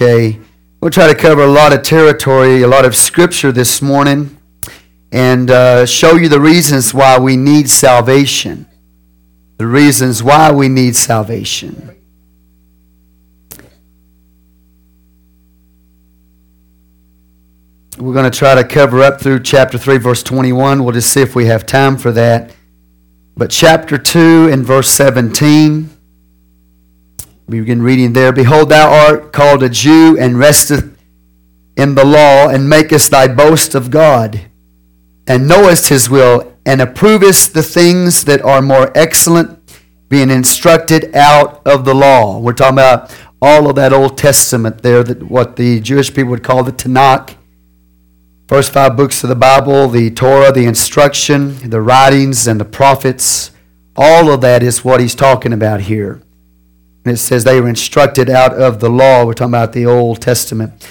Okay. We'll try to cover a lot of territory, a lot of scripture this morning, and uh, show you the reasons why we need salvation. The reasons why we need salvation. We're going to try to cover up through chapter 3, verse 21. We'll just see if we have time for that. But chapter 2 and verse 17. We begin reading there. Behold, thou art called a Jew and resteth in the law, and makest thy boast of God, and knowest his will, and approvest the things that are more excellent, being instructed out of the law. We're talking about all of that Old Testament there, that what the Jewish people would call the Tanakh. First five books of the Bible, the Torah, the instruction, the writings, and the prophets. All of that is what he's talking about here. And it says they were instructed out of the law. We're talking about the Old Testament.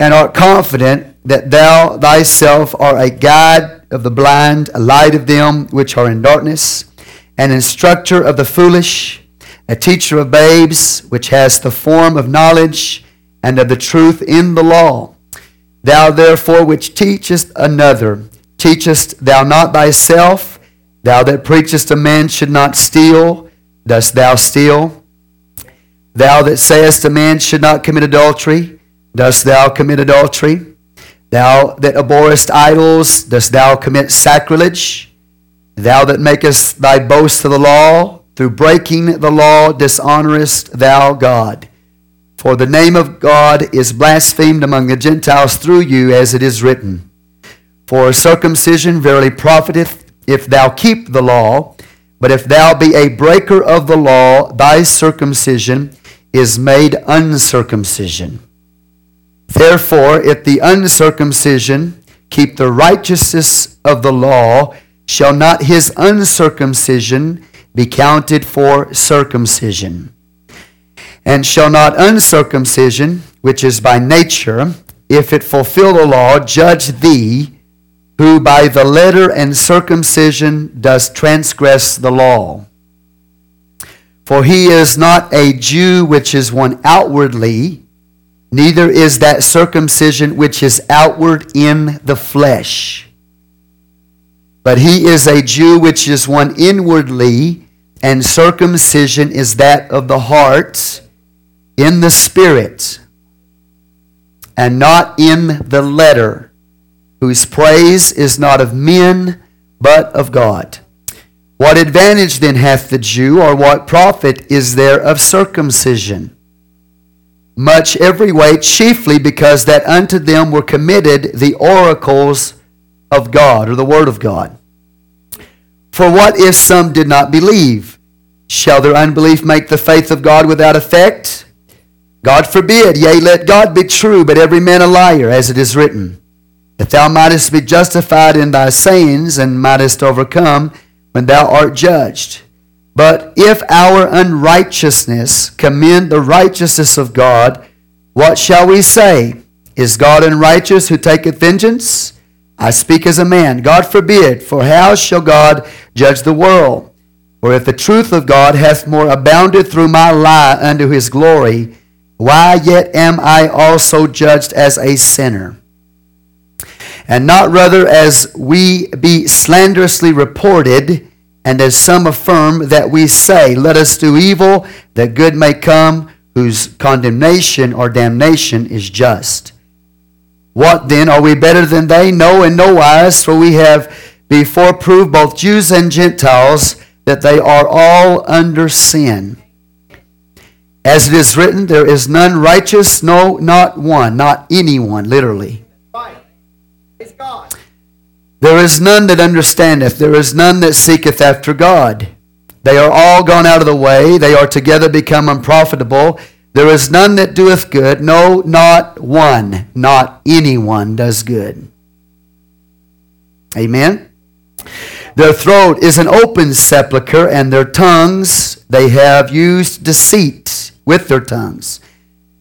And art confident that thou thyself art a guide of the blind, a light of them which are in darkness, an instructor of the foolish, a teacher of babes, which has the form of knowledge and of the truth in the law. Thou therefore which teachest another, teachest thou not thyself? Thou that preachest a man should not steal, dost thou steal? Thou that sayest a man should not commit adultery, dost thou commit adultery? Thou that abhorrest idols, dost thou commit sacrilege? Thou that makest thy boast of the law, through breaking the law dishonorest thou God. For the name of God is blasphemed among the Gentiles through you, as it is written. For circumcision verily profiteth if thou keep the law, but if thou be a breaker of the law, thy circumcision is made uncircumcision. Therefore, if the uncircumcision keep the righteousness of the law, shall not his uncircumcision be counted for circumcision? And shall not uncircumcision, which is by nature, if it fulfill the law, judge thee, who by the letter and circumcision does transgress the law? For he is not a Jew which is one outwardly, neither is that circumcision which is outward in the flesh. But he is a Jew which is one inwardly, and circumcision is that of the heart in the spirit, and not in the letter, whose praise is not of men, but of God. What advantage then hath the Jew, or what profit is there of circumcision? Much every way, chiefly because that unto them were committed the oracles of God, or the Word of God. For what if some did not believe? Shall their unbelief make the faith of God without effect? God forbid, yea, let God be true, but every man a liar, as it is written. That thou mightest be justified in thy sayings, and mightest overcome when thou art judged. But if our unrighteousness commend the righteousness of God, what shall we say? Is God unrighteous who taketh vengeance? I speak as a man. God forbid, for how shall God judge the world? For if the truth of God hath more abounded through my lie unto his glory, why yet am I also judged as a sinner? And not rather as we be slanderously reported, and as some affirm that we say, Let us do evil, that good may come, whose condemnation or damnation is just. What then? Are we better than they? No, in no wise, for we have before proved both Jews and Gentiles that they are all under sin. As it is written, there is none righteous, no, not one, not anyone, literally. There is none that understandeth, there is none that seeketh after God. They are all gone out of the way, they are together become unprofitable. There is none that doeth good, no, not one, not anyone does good. Amen. Their throat is an open sepulchre, and their tongues, they have used deceit with their tongues.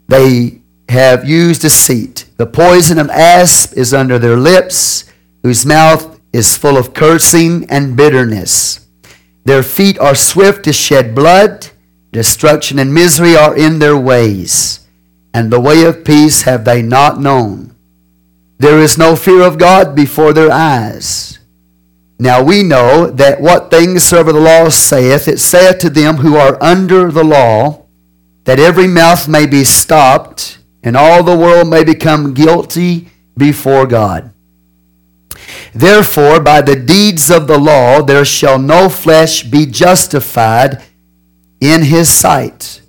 They have used deceit. The poison of asp is under their lips whose mouth is full of cursing and bitterness. Their feet are swift to shed blood. Destruction and misery are in their ways. and the way of peace have they not known. There is no fear of God before their eyes. Now we know that what things soever the law saith, it saith to them who are under the law, that every mouth may be stopped, and all the world may become guilty before God. Therefore, by the deeds of the law, there shall no flesh be justified in his sight.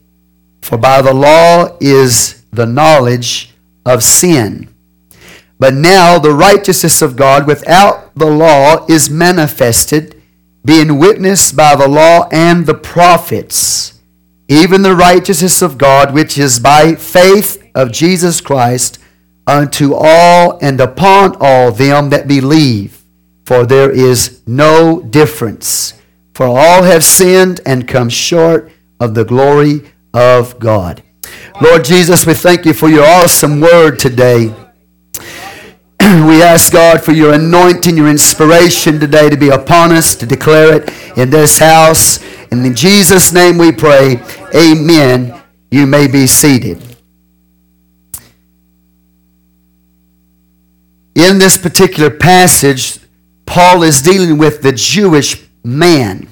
For by the law is the knowledge of sin. But now the righteousness of God without the law is manifested, being witnessed by the law and the prophets, even the righteousness of God, which is by faith of Jesus Christ unto all and upon all them that believe. For there is no difference. For all have sinned and come short of the glory of God. Lord Jesus, we thank you for your awesome word today. we ask God for your anointing, your inspiration today to be upon us, to declare it in this house. And in Jesus' name we pray, amen. You may be seated. In this particular passage, Paul is dealing with the Jewish man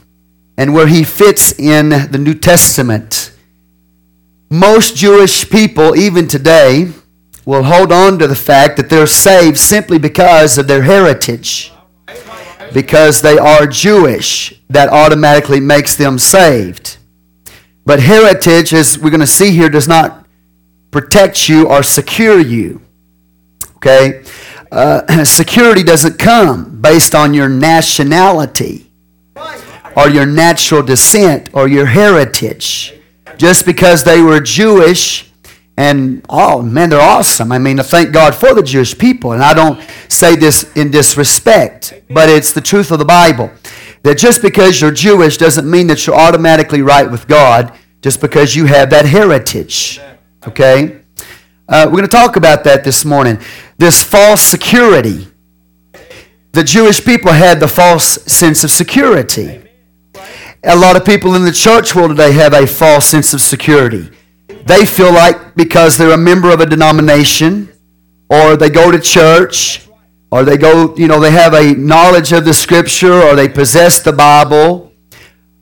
and where he fits in the New Testament. Most Jewish people, even today, will hold on to the fact that they're saved simply because of their heritage. Because they are Jewish, that automatically makes them saved. But heritage, as we're going to see here, does not protect you or secure you. Okay? Uh, security doesn't come based on your nationality or your natural descent or your heritage. Just because they were Jewish and oh man, they're awesome. I mean, I thank God for the Jewish people. And I don't say this in disrespect, but it's the truth of the Bible. That just because you're Jewish doesn't mean that you're automatically right with God just because you have that heritage. Okay? Uh, we're going to talk about that this morning. This false security. The Jewish people had the false sense of security. A lot of people in the church world today have a false sense of security. They feel like because they're a member of a denomination or they go to church or they go, you know, they have a knowledge of the scripture or they possess the Bible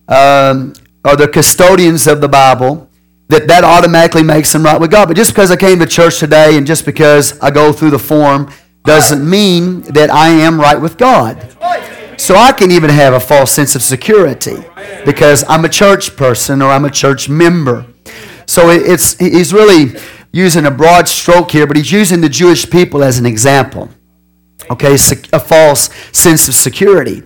um, or they're custodians of the Bible, that that automatically makes them right with God. But just because I came to church today and just because I go through the form doesn't mean that I am right with God. So I can even have a false sense of security because I'm a church person or I'm a church member. So it's, he's really using a broad stroke here, but he's using the Jewish people as an example. Okay, a false sense of security.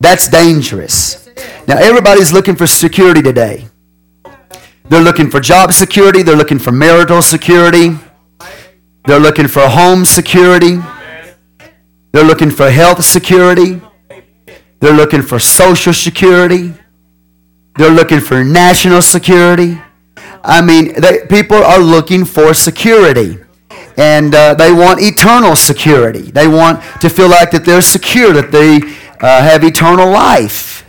That's dangerous. Now, everybody's looking for security today. They're looking for job security, they're looking for marital security, they're looking for home security, they're looking for health security, they're looking for social security, they're looking for national security. I mean, they, people are looking for security. And uh, they want eternal security. They want to feel like that they're secure, that they uh, have eternal life.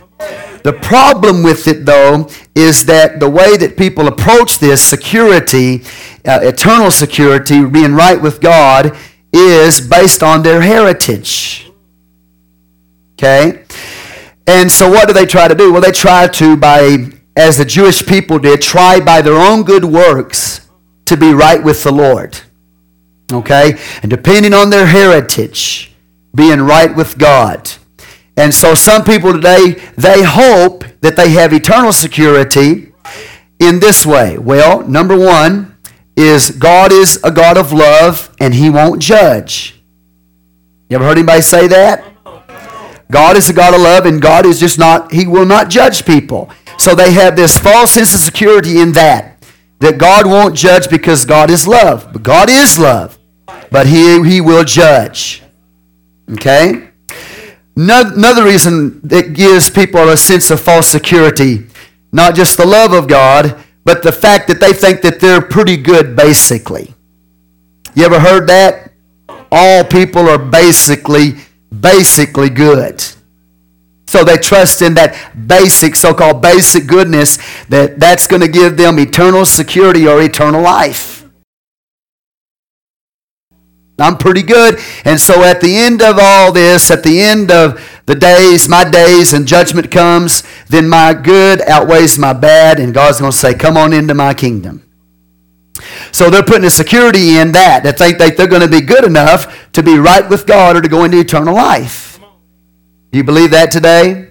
The problem with it, though, is that the way that people approach this security, uh, eternal security, being right with God, is based on their heritage. Okay? And so what do they try to do? Well, they try to, by as the Jewish people did, try by their own good works to be right with the Lord. Okay? And depending on their heritage, being right with God. And so some people today, they hope that they have eternal security in this way. Well, number one is God is a God of love and he won't judge. You ever heard anybody say that? God is a God of love and God is just not, he will not judge people. So they have this false sense of security in that. That God won't judge because God is love. But God is love. But He, he will judge. Okay? Another reason it gives people a sense of false security, not just the love of God, but the fact that they think that they're pretty good basically. You ever heard that? All people are basically, basically good. So they trust in that basic, so-called basic goodness that that's going to give them eternal security or eternal life. I'm pretty good. And so at the end of all this, at the end of the days, my days, and judgment comes, then my good outweighs my bad, and God's going to say, Come on into my kingdom. So they're putting a security in that, that think they're going to be good enough to be right with God or to go into eternal life. Do you believe that today?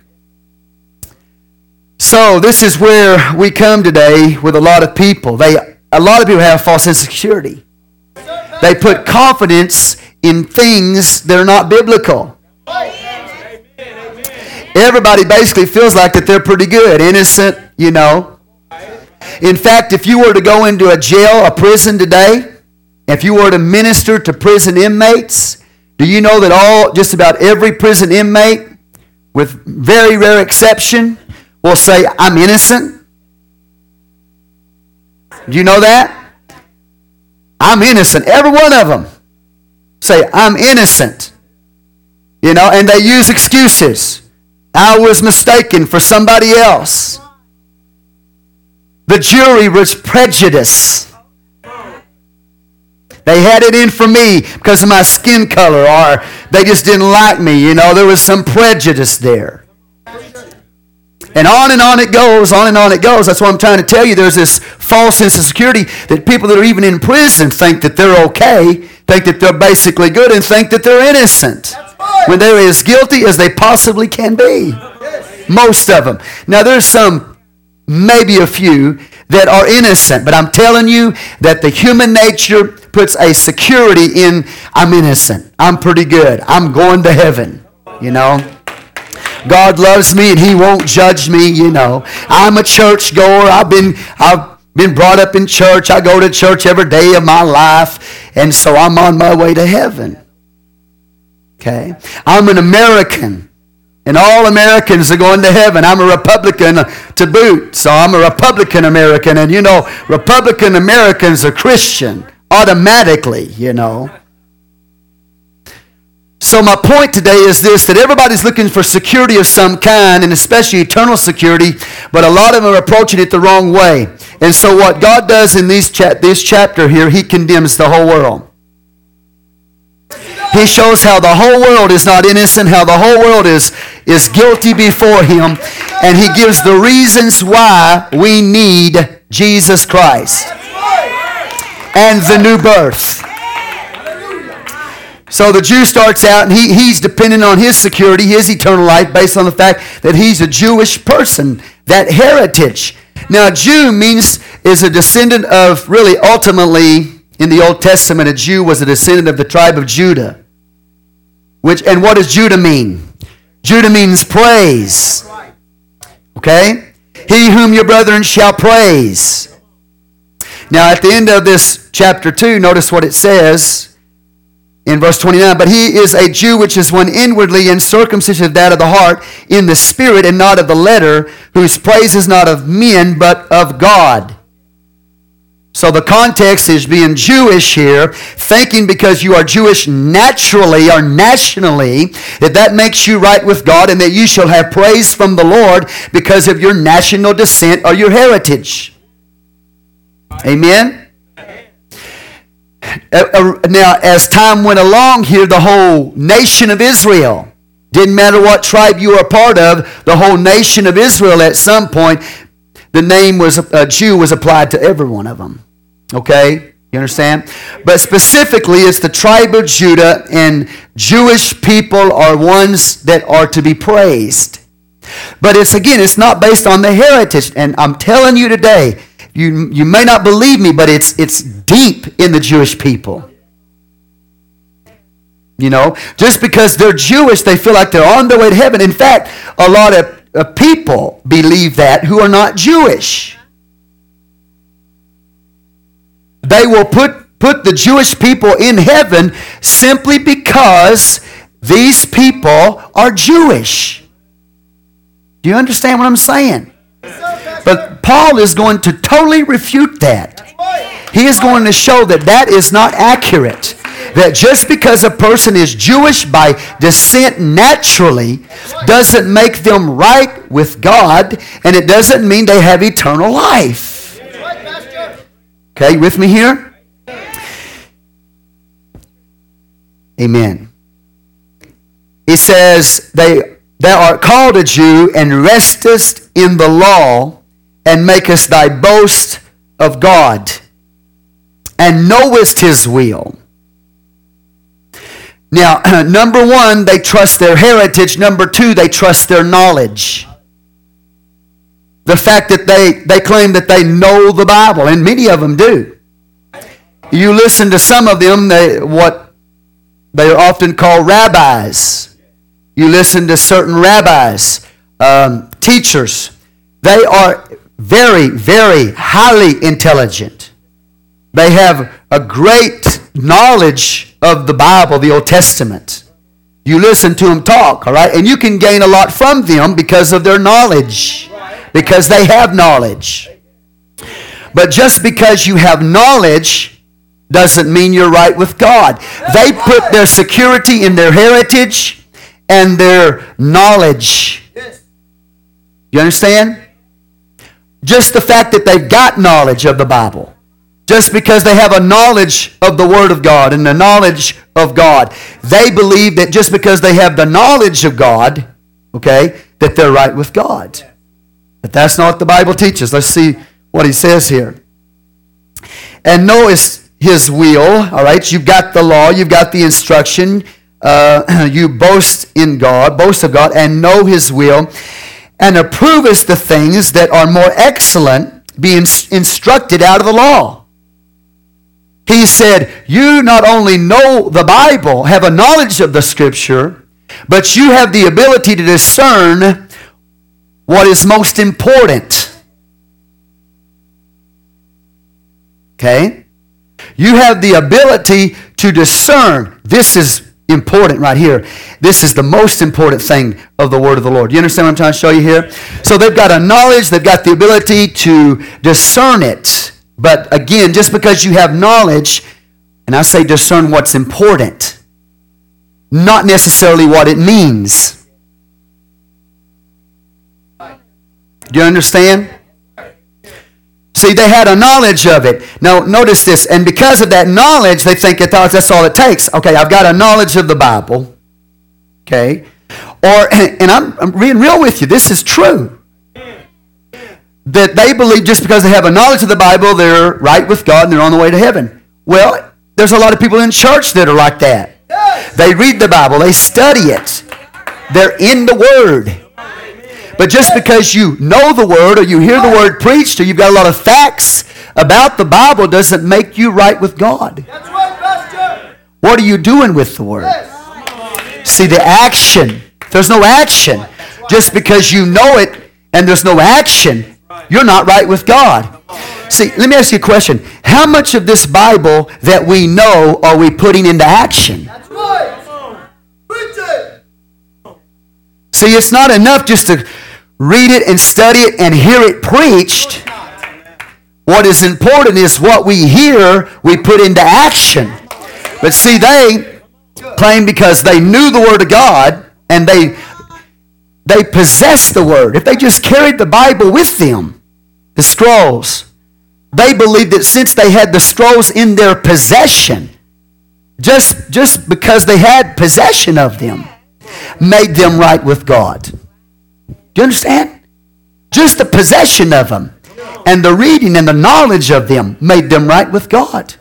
So this is where we come today with a lot of people. They, a lot of people have false insecurity. They put confidence in things that are not biblical. Everybody basically feels like that they're pretty good, innocent, you know. In fact, if you were to go into a jail, a prison today, if you were to minister to prison inmates, do you know that all, just about every prison inmate, with very rare exception, will say, I'm innocent? Do you know that? I'm innocent. Every one of them say, I'm innocent. You know, and they use excuses. I was mistaken for somebody else. The jury was prejudiced. They had it in for me because of my skin color, or they just didn't like me. You know, there was some prejudice there. And on and on it goes, on and on it goes. That's what I'm trying to tell you. There's this false sense of security that people that are even in prison think that they're okay, think that they're basically good, and think that they're innocent. When they're as guilty as they possibly can be. Most of them. Now, there's some, maybe a few, that are innocent, but I'm telling you that the human nature puts a security in I'm innocent. I'm pretty good. I'm going to heaven. You know? God loves me and he won't judge me, you know. I'm a church goer. I've been I've been brought up in church. I go to church every day of my life, and so I'm on my way to heaven. Okay? I'm an American. And all Americans are going to heaven. I'm a Republican to boot. So I'm a Republican American. And you know, Republican Americans are Christian automatically, you know. So, my point today is this that everybody's looking for security of some kind, and especially eternal security, but a lot of them are approaching it the wrong way. And so, what God does in these cha- this chapter here, He condemns the whole world. He shows how the whole world is not innocent, how the whole world is, is guilty before Him, and He gives the reasons why we need Jesus Christ and the new birth. So the Jew starts out and he, he's dependent on his security, his eternal life, based on the fact that he's a Jewish person, that heritage. Now, Jew means is a descendant of, really, ultimately, in the Old Testament, a Jew was a descendant of the tribe of Judah. Which, and what does Judah mean? Judah means praise. Okay? He whom your brethren shall praise. Now, at the end of this chapter 2, notice what it says in verse 29 but he is a jew which is one inwardly and circumcision of that of the heart in the spirit and not of the letter whose praise is not of men but of god. So the context is being jewish here thinking because you are jewish naturally or nationally that that makes you right with god and that you shall have praise from the lord because of your national descent or your heritage. Amen Uh, uh, now, as time went along here, the whole nation of Israel, didn't matter what tribe you were a part of, the whole nation of Israel at some point, the name was a Jew was applied to every one of them. Okay? You understand? But specifically, it's the tribe of Judah, and Jewish people are ones that are to be praised. But it's again, it's not based on the heritage. And I'm telling you today, you, you may not believe me, but it's, it's deep in the Jewish people. You know, just because they're Jewish, they feel like they're on their way to heaven. In fact, a lot of uh, people believe that who are not Jewish. They will put, put the Jewish people in heaven simply because these people are Jewish. Do you understand what I'm saying? But Paul is going to totally refute that. He is going to show that that is not accurate. That just because a person is Jewish by descent naturally doesn't make them right with God, and it doesn't mean they have eternal life. Okay, with me here? Amen. He says, they, Thou art called a Jew, and restest in the law, and makest thy boast of God, and knowest his will. Now, number one, they trust their heritage. Number two, they trust their knowledge. The fact that they, they claim that they know the Bible, and many of them do. You listen to some of them, they, what they are often called rabbis. You listen to certain rabbis, um, teachers. They are very, very highly intelligent. They have a great knowledge of the Bible, the Old Testament. You listen to them talk, all right? And you can gain a lot from them because of their knowledge, because they have knowledge. But just because you have knowledge doesn't mean you're right with God. They put their security in their heritage and their knowledge. You understand? Just the fact that they've got knowledge of the Bible just because they have a knowledge of the Word of God and the knowledge of God. They believe that just because they have the knowledge of God, okay, that they're right with God. But that's not what the Bible teaches. Let's see what he says here. And know his, his will, all right? You've got the law, you've got the instruction. Uh, you boast in God, boast of God, and know his will, and approvest the things that are more excellent, being instructed out of the law. He said, You not only know the Bible, have a knowledge of the Scripture, but you have the ability to discern what is most important. Okay? You have the ability to discern. This is important right here. This is the most important thing of the word of the Lord. You understand what I'm trying to show you here? So they've got a knowledge, they've got the ability to discern it. But again, just because you have knowledge, and I say discern what's important, not necessarily what it means. Do you understand? See, they had a knowledge of it. Now, notice this. And because of that knowledge, they think that that's all it takes. Okay, I've got a knowledge of the Bible. Okay? Or, and I'm, I'm being real with you, this is true that they believe just because they have a knowledge of the Bible, they're right with God and they're on the way to heaven. Well, there's a lot of people in church that are like that. They read the Bible, they study it, they're in the Word. But just because you know the Word or you hear the Word preached or you've got a lot of facts about the Bible doesn't make you right with God. What are you doing with the Word? See, the action. There's no action. Just because you know it and there's no action, you're not right with God. See, let me ask you a question. How much of this Bible that we know are we putting into action? That's right. See, it's not enough just to read it and study it and hear it preached. What is important is what we hear, we put into action. But see, they claim because they knew the Word of God and they they possessed the Word. If they just carried the Bible with them, the scrolls. They believed that since they had the scrolls in their possession, just, just because they had possession of them, made them right with God. Do you understand? Just the possession of them and the reading and the knowledge of them made them right with God.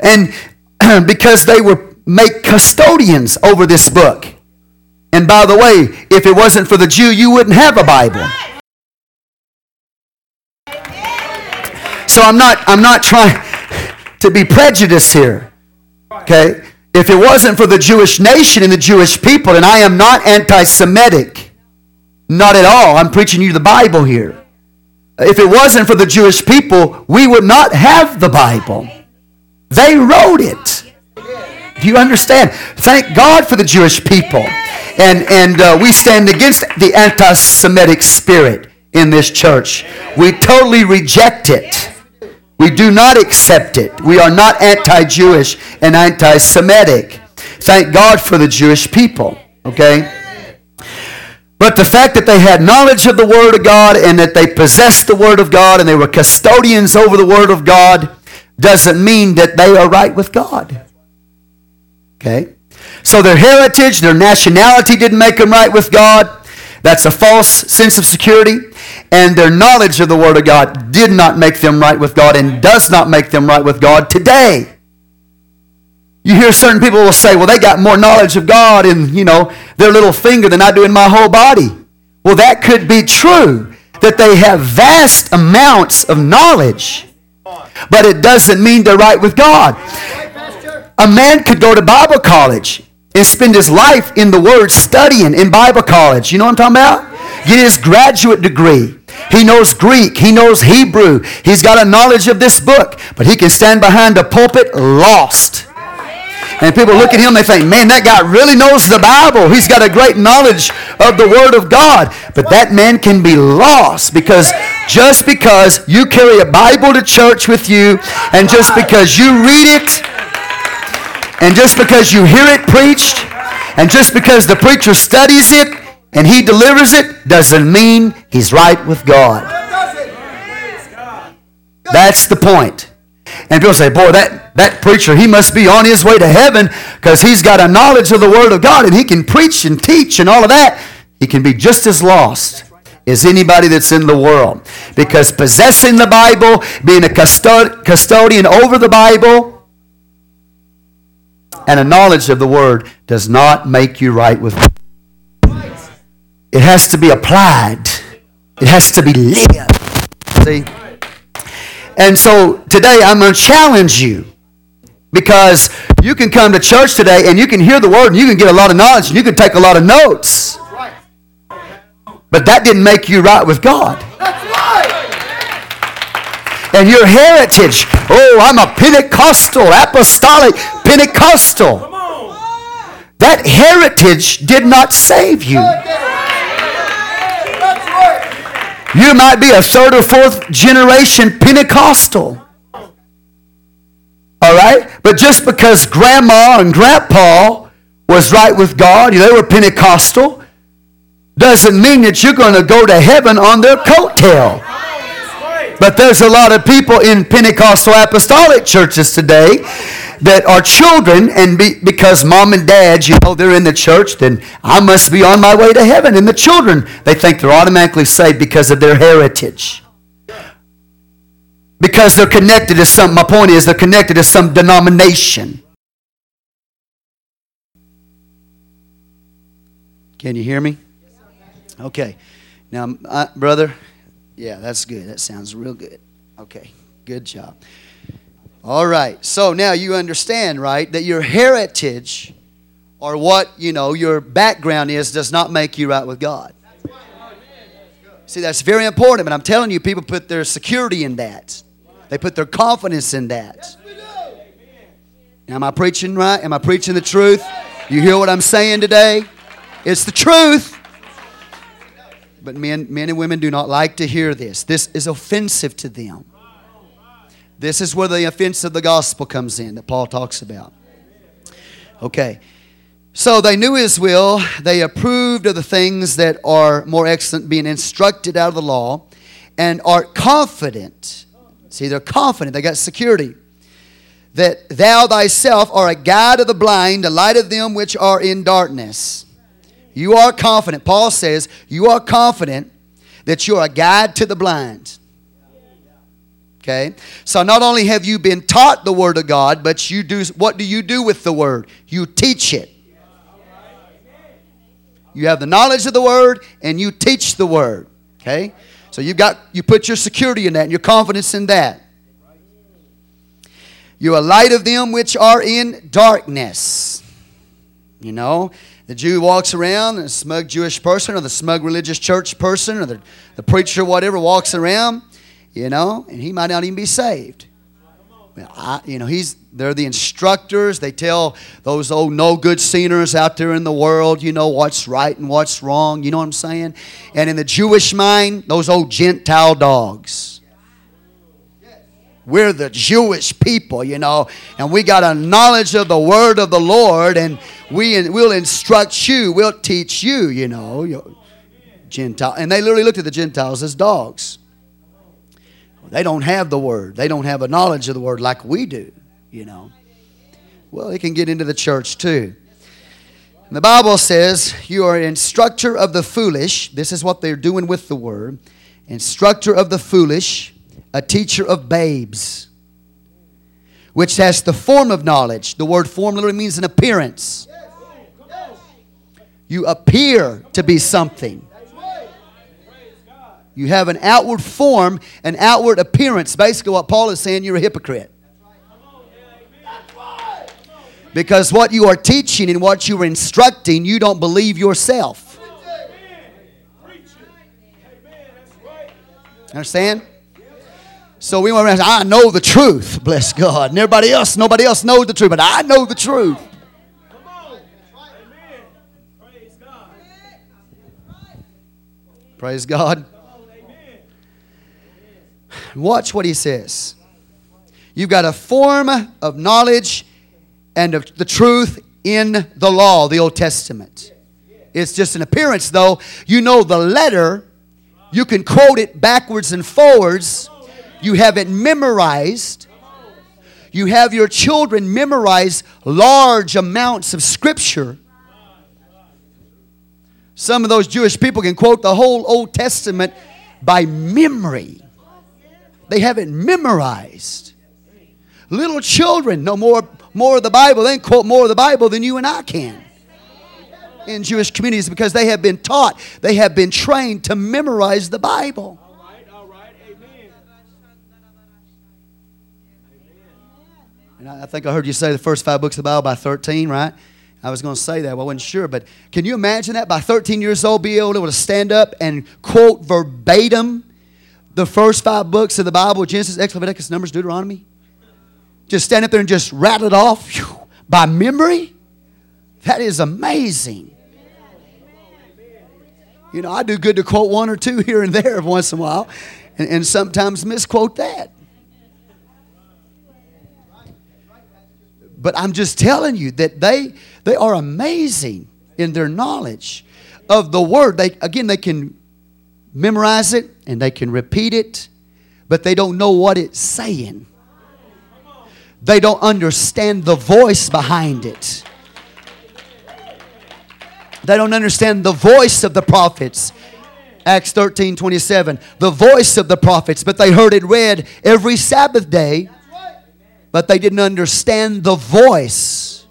And because they were made custodians over this book. And by the way, if it wasn't for the Jew, you wouldn't have a Bible. So I'm not, I'm not trying to be prejudiced here. Okay? If it wasn't for the Jewish nation and the Jewish people, and I am not anti Semitic, not at all. I'm preaching you the Bible here. If it wasn't for the Jewish people, we would not have the Bible. They wrote it. Do you understand? Thank God for the Jewish people. And, and uh, we stand against the anti Semitic spirit in this church. We totally reject it. We do not accept it. We are not anti Jewish and anti Semitic. Thank God for the Jewish people, okay? But the fact that they had knowledge of the Word of God and that they possessed the Word of God and they were custodians over the Word of God doesn't mean that they are right with God. Okay? So their heritage, their nationality didn't make them right with God. That's a false sense of security. And their knowledge of the Word of God did not make them right with God and does not make them right with God today. You hear certain people will say, well, they got more knowledge of God in, you know, their little finger than I do in my whole body. Well, that could be true, that they have vast amounts of knowledge, but it doesn't mean they're right with God. A man could go to Bible college and spend his life in the Word studying in Bible college. You know what I'm talking about? Get his graduate degree. He knows Greek. He knows Hebrew. He's got a knowledge of this book, but he can stand behind a pulpit lost. And people look at him, they think, man, that guy really knows the Bible. He's got a great knowledge of the Word of God. But that man can be lost because just because you carry a Bible to church with you, and just because you read it, and just because you hear it preached, and just because the preacher studies it and he delivers it, doesn't mean he's right with God. That's the point. And people say, boy, that, that preacher, he must be on his way to heaven because he's got a knowledge of the Word of God and he can preach and teach and all of that. He can be just as lost as anybody that's in the world. Because possessing the Bible, being a custod- custodian over the Bible, and a knowledge of the Word does not make you right with God. It has to be applied. It has to be lived. See? And so today I'm going to challenge you because you can come to church today and you can hear the word and you can get a lot of knowledge and you can take a lot of notes. But that didn't make you right with God. And your heritage, oh, I'm a Pentecostal, apostolic, Pentecostal. That heritage did not save you. You might be a third or fourth generation Pentecostal. All right? But just because grandma and grandpa was right with God, they were Pentecostal, doesn't mean that you're going to go to heaven on their coattail. But there's a lot of people in Pentecostal apostolic churches today that are children, and be, because mom and dad, you know, they're in the church, then I must be on my way to heaven. And the children, they think they're automatically saved because of their heritage. Because they're connected to some, my point is, they're connected to some denomination. Can you hear me? Okay. Now, I, uh, brother, yeah, that's good. That sounds real good. Okay, good job. All right. So now you understand, right, that your heritage or what, you know, your background is does not make you right with God. See, that's very important, but I'm telling you, people put their security in that. They put their confidence in that. Now, am I preaching right? Am I preaching the truth? You hear what I'm saying today? It's the truth. But men, men and women do not like to hear this. This is offensive to them. This is where the offense of the gospel comes in that Paul talks about. Okay. So they knew his will. They approved of the things that are more excellent, being instructed out of the law, and are confident. See, they're confident. They got security. That thou thyself are a guide of the blind, a light of them which are in darkness. You are confident. Paul says, You are confident that you're a guide to the blind. Okay? So not only have you been taught the word of God, but you do what do you do with the word? You teach it. You have the knowledge of the word and you teach the word. Okay? So you've got you put your security in that and your confidence in that. You're a light of them which are in darkness. You know, the Jew walks around, the smug Jewish person or the smug religious church person or the, the preacher, whatever, walks around you know, and he might not even be saved. I, you know, he's they're the instructors. They tell those old no good sinners out there in the world, you know, what's right and what's wrong. You know what I'm saying? And in the Jewish mind, those old Gentile dogs. We're the Jewish people, you know, and we got a knowledge of the word of the Lord, and we will instruct you, we'll teach you, you know, Gentile. And they literally looked at the Gentiles as dogs. They don't have the word. They don't have a knowledge of the word like we do, you know. Well, it can get into the church too. The Bible says you are instructor of the foolish. This is what they're doing with the word. Instructor of the foolish, a teacher of babes, which has the form of knowledge. The word form literally means an appearance. You appear to be something. You have an outward form, an outward appearance. Basically, what Paul is saying, you're a hypocrite. Because what you are teaching and what you are instructing, you don't believe yourself. Understand? So we want to I know the truth, bless God. And everybody else, nobody else knows the truth, but I know the truth. Praise God. Praise God. Watch what he says. You've got a form of knowledge and of the truth in the law, the Old Testament. It's just an appearance, though. You know the letter, you can quote it backwards and forwards. You have it memorized. You have your children memorize large amounts of scripture. Some of those Jewish people can quote the whole Old Testament by memory. They have it memorized. Little children know more more of the Bible, they quote more of the Bible than you and I can in Jewish communities because they have been taught, they have been trained to memorize the Bible. All right, all right, amen. I think I heard you say the first five books of the Bible by 13, right? I was going to say that, well, I wasn't sure, but can you imagine that by 13 years old, be able to stand up and quote verbatim the first five books of the Bible Genesis, Exodus, Leviticus, Numbers, Deuteronomy? Just stand up there and just rattle it off whew, by memory? That is amazing. You know, I do good to quote one or two here and there once in a while, and, and sometimes misquote that. But I'm just telling you that they they are amazing in their knowledge of the word. They again they can memorize it and they can repeat it, but they don't know what it's saying. They don't understand the voice behind it. They don't understand the voice of the prophets. Acts 13 27. The voice of the prophets, but they heard it read every Sabbath day, but they didn't understand the voice.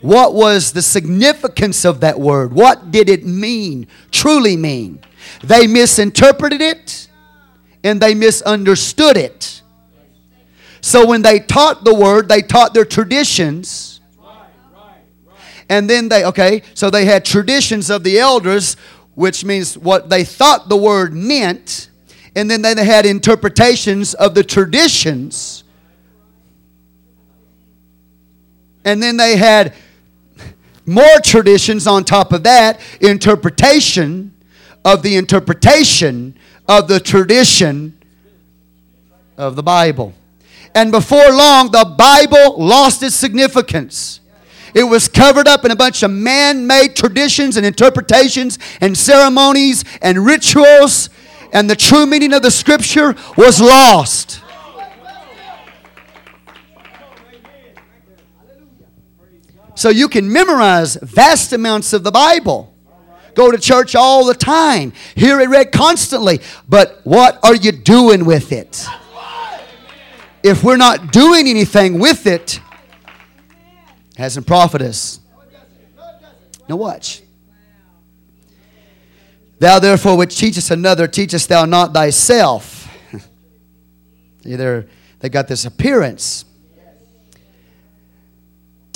What was the significance of that word? What did it mean, truly mean? They misinterpreted it and they misunderstood it. So when they taught the word, they taught their traditions. And then they, okay, so they had traditions of the elders, which means what they thought the word meant. And then they had interpretations of the traditions. And then they had more traditions on top of that, interpretation of the interpretation of the tradition of the Bible. And before long, the Bible lost its significance. It was covered up in a bunch of man made traditions and interpretations and ceremonies and rituals, and the true meaning of the scripture was lost. So you can memorize vast amounts of the Bible. Go to church all the time. Hear it read constantly. But what are you doing with it? if we're not doing anything with it, hasn't profited us. Now watch. Thou therefore which teachest another, teachest thou not thyself. Either they got this appearance.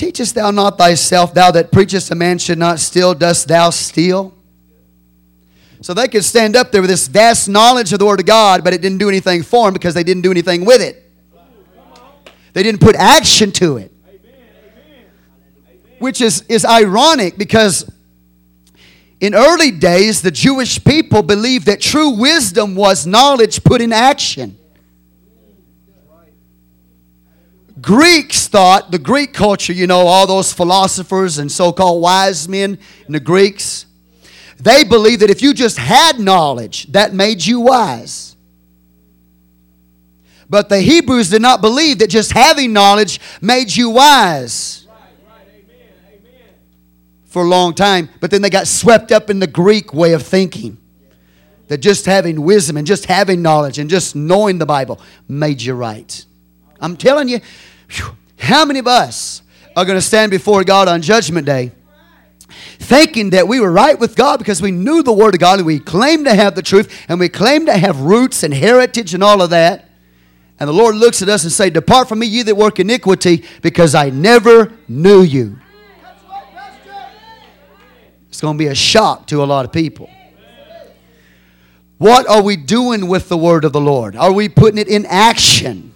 Teachest thou not thyself, thou that preachest a man should not steal, dost thou steal? So they could stand up there with this vast knowledge of the Word of God, but it didn't do anything for them because they didn't do anything with it. They didn't put action to it. Which is, is ironic because in early days, the Jewish people believed that true wisdom was knowledge put in action. Greeks thought, the Greek culture, you know, all those philosophers and so called wise men in the Greeks, they believed that if you just had knowledge, that made you wise. But the Hebrews did not believe that just having knowledge made you wise. for a long time, but then they got swept up in the Greek way of thinking. That just having wisdom and just having knowledge and just knowing the Bible made you right. I'm telling you, how many of us are going to stand before God on Judgment Day thinking that we were right with God because we knew the Word of God and we claimed to have the truth and we claimed to have roots and heritage and all of that. And the Lord looks at us and say, Depart from me, ye that work iniquity, because I never knew you. It's going to be a shock to a lot of people. What are we doing with the word of the Lord? Are we putting it in action?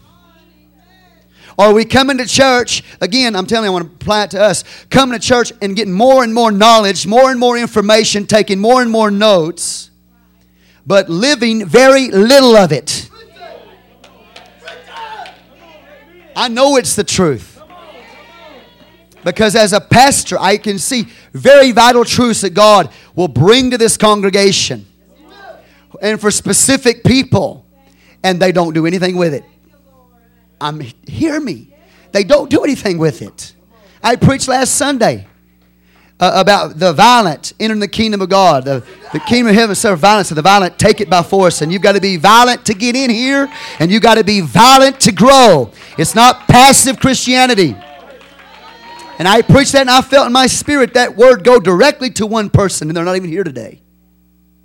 Are we coming to church? Again, I'm telling you, I want to apply it to us. Coming to church and getting more and more knowledge, more and more information, taking more and more notes, but living very little of it. I know it's the truth. Because as a pastor, I can see very vital truths that God will bring to this congregation and for specific people, and they don't do anything with it. I'm hear me. They don't do anything with it. I preached last Sunday uh, about the violent entering the kingdom of God. The, the kingdom of heaven serve violence, and the violent take it by force. And you've got to be violent to get in here, and you've got to be violent to grow. It's not passive Christianity. And I preached that, and I felt in my spirit that word go directly to one person, and they're not even here today.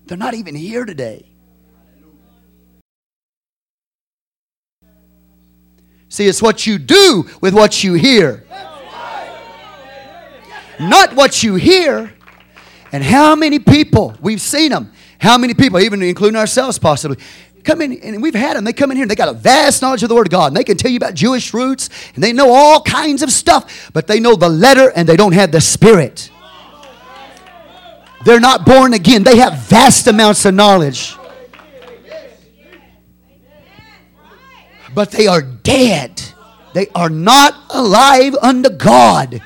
They're not even here today. See, it's what you do with what you hear, not what you hear. And how many people, we've seen them, how many people, even including ourselves possibly, come in, and we've had them, they come in here and they got a vast knowledge of the Word of God, and they can tell you about Jewish roots, and they know all kinds of stuff, but they know the letter and they don't have the Spirit. They're not born again, they have vast amounts of knowledge. But they are dead. They are not alive unto God.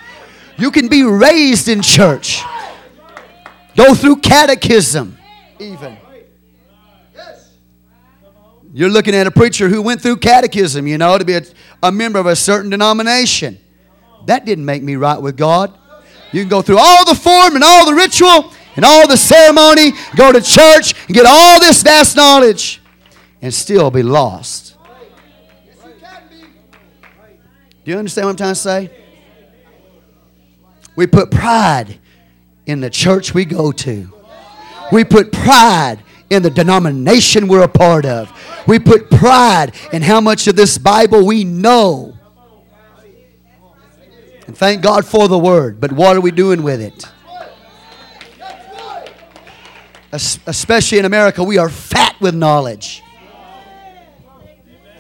You can be raised in church, go through catechism, even. You're looking at a preacher who went through catechism, you know, to be a, a member of a certain denomination. That didn't make me right with God. You can go through all the form and all the ritual and all the ceremony, go to church and get all this vast knowledge and still be lost. Do you understand what I'm trying to say? We put pride in the church we go to. We put pride in the denomination we're a part of. We put pride in how much of this Bible we know. And thank God for the Word, but what are we doing with it? Especially in America, we are fat with knowledge.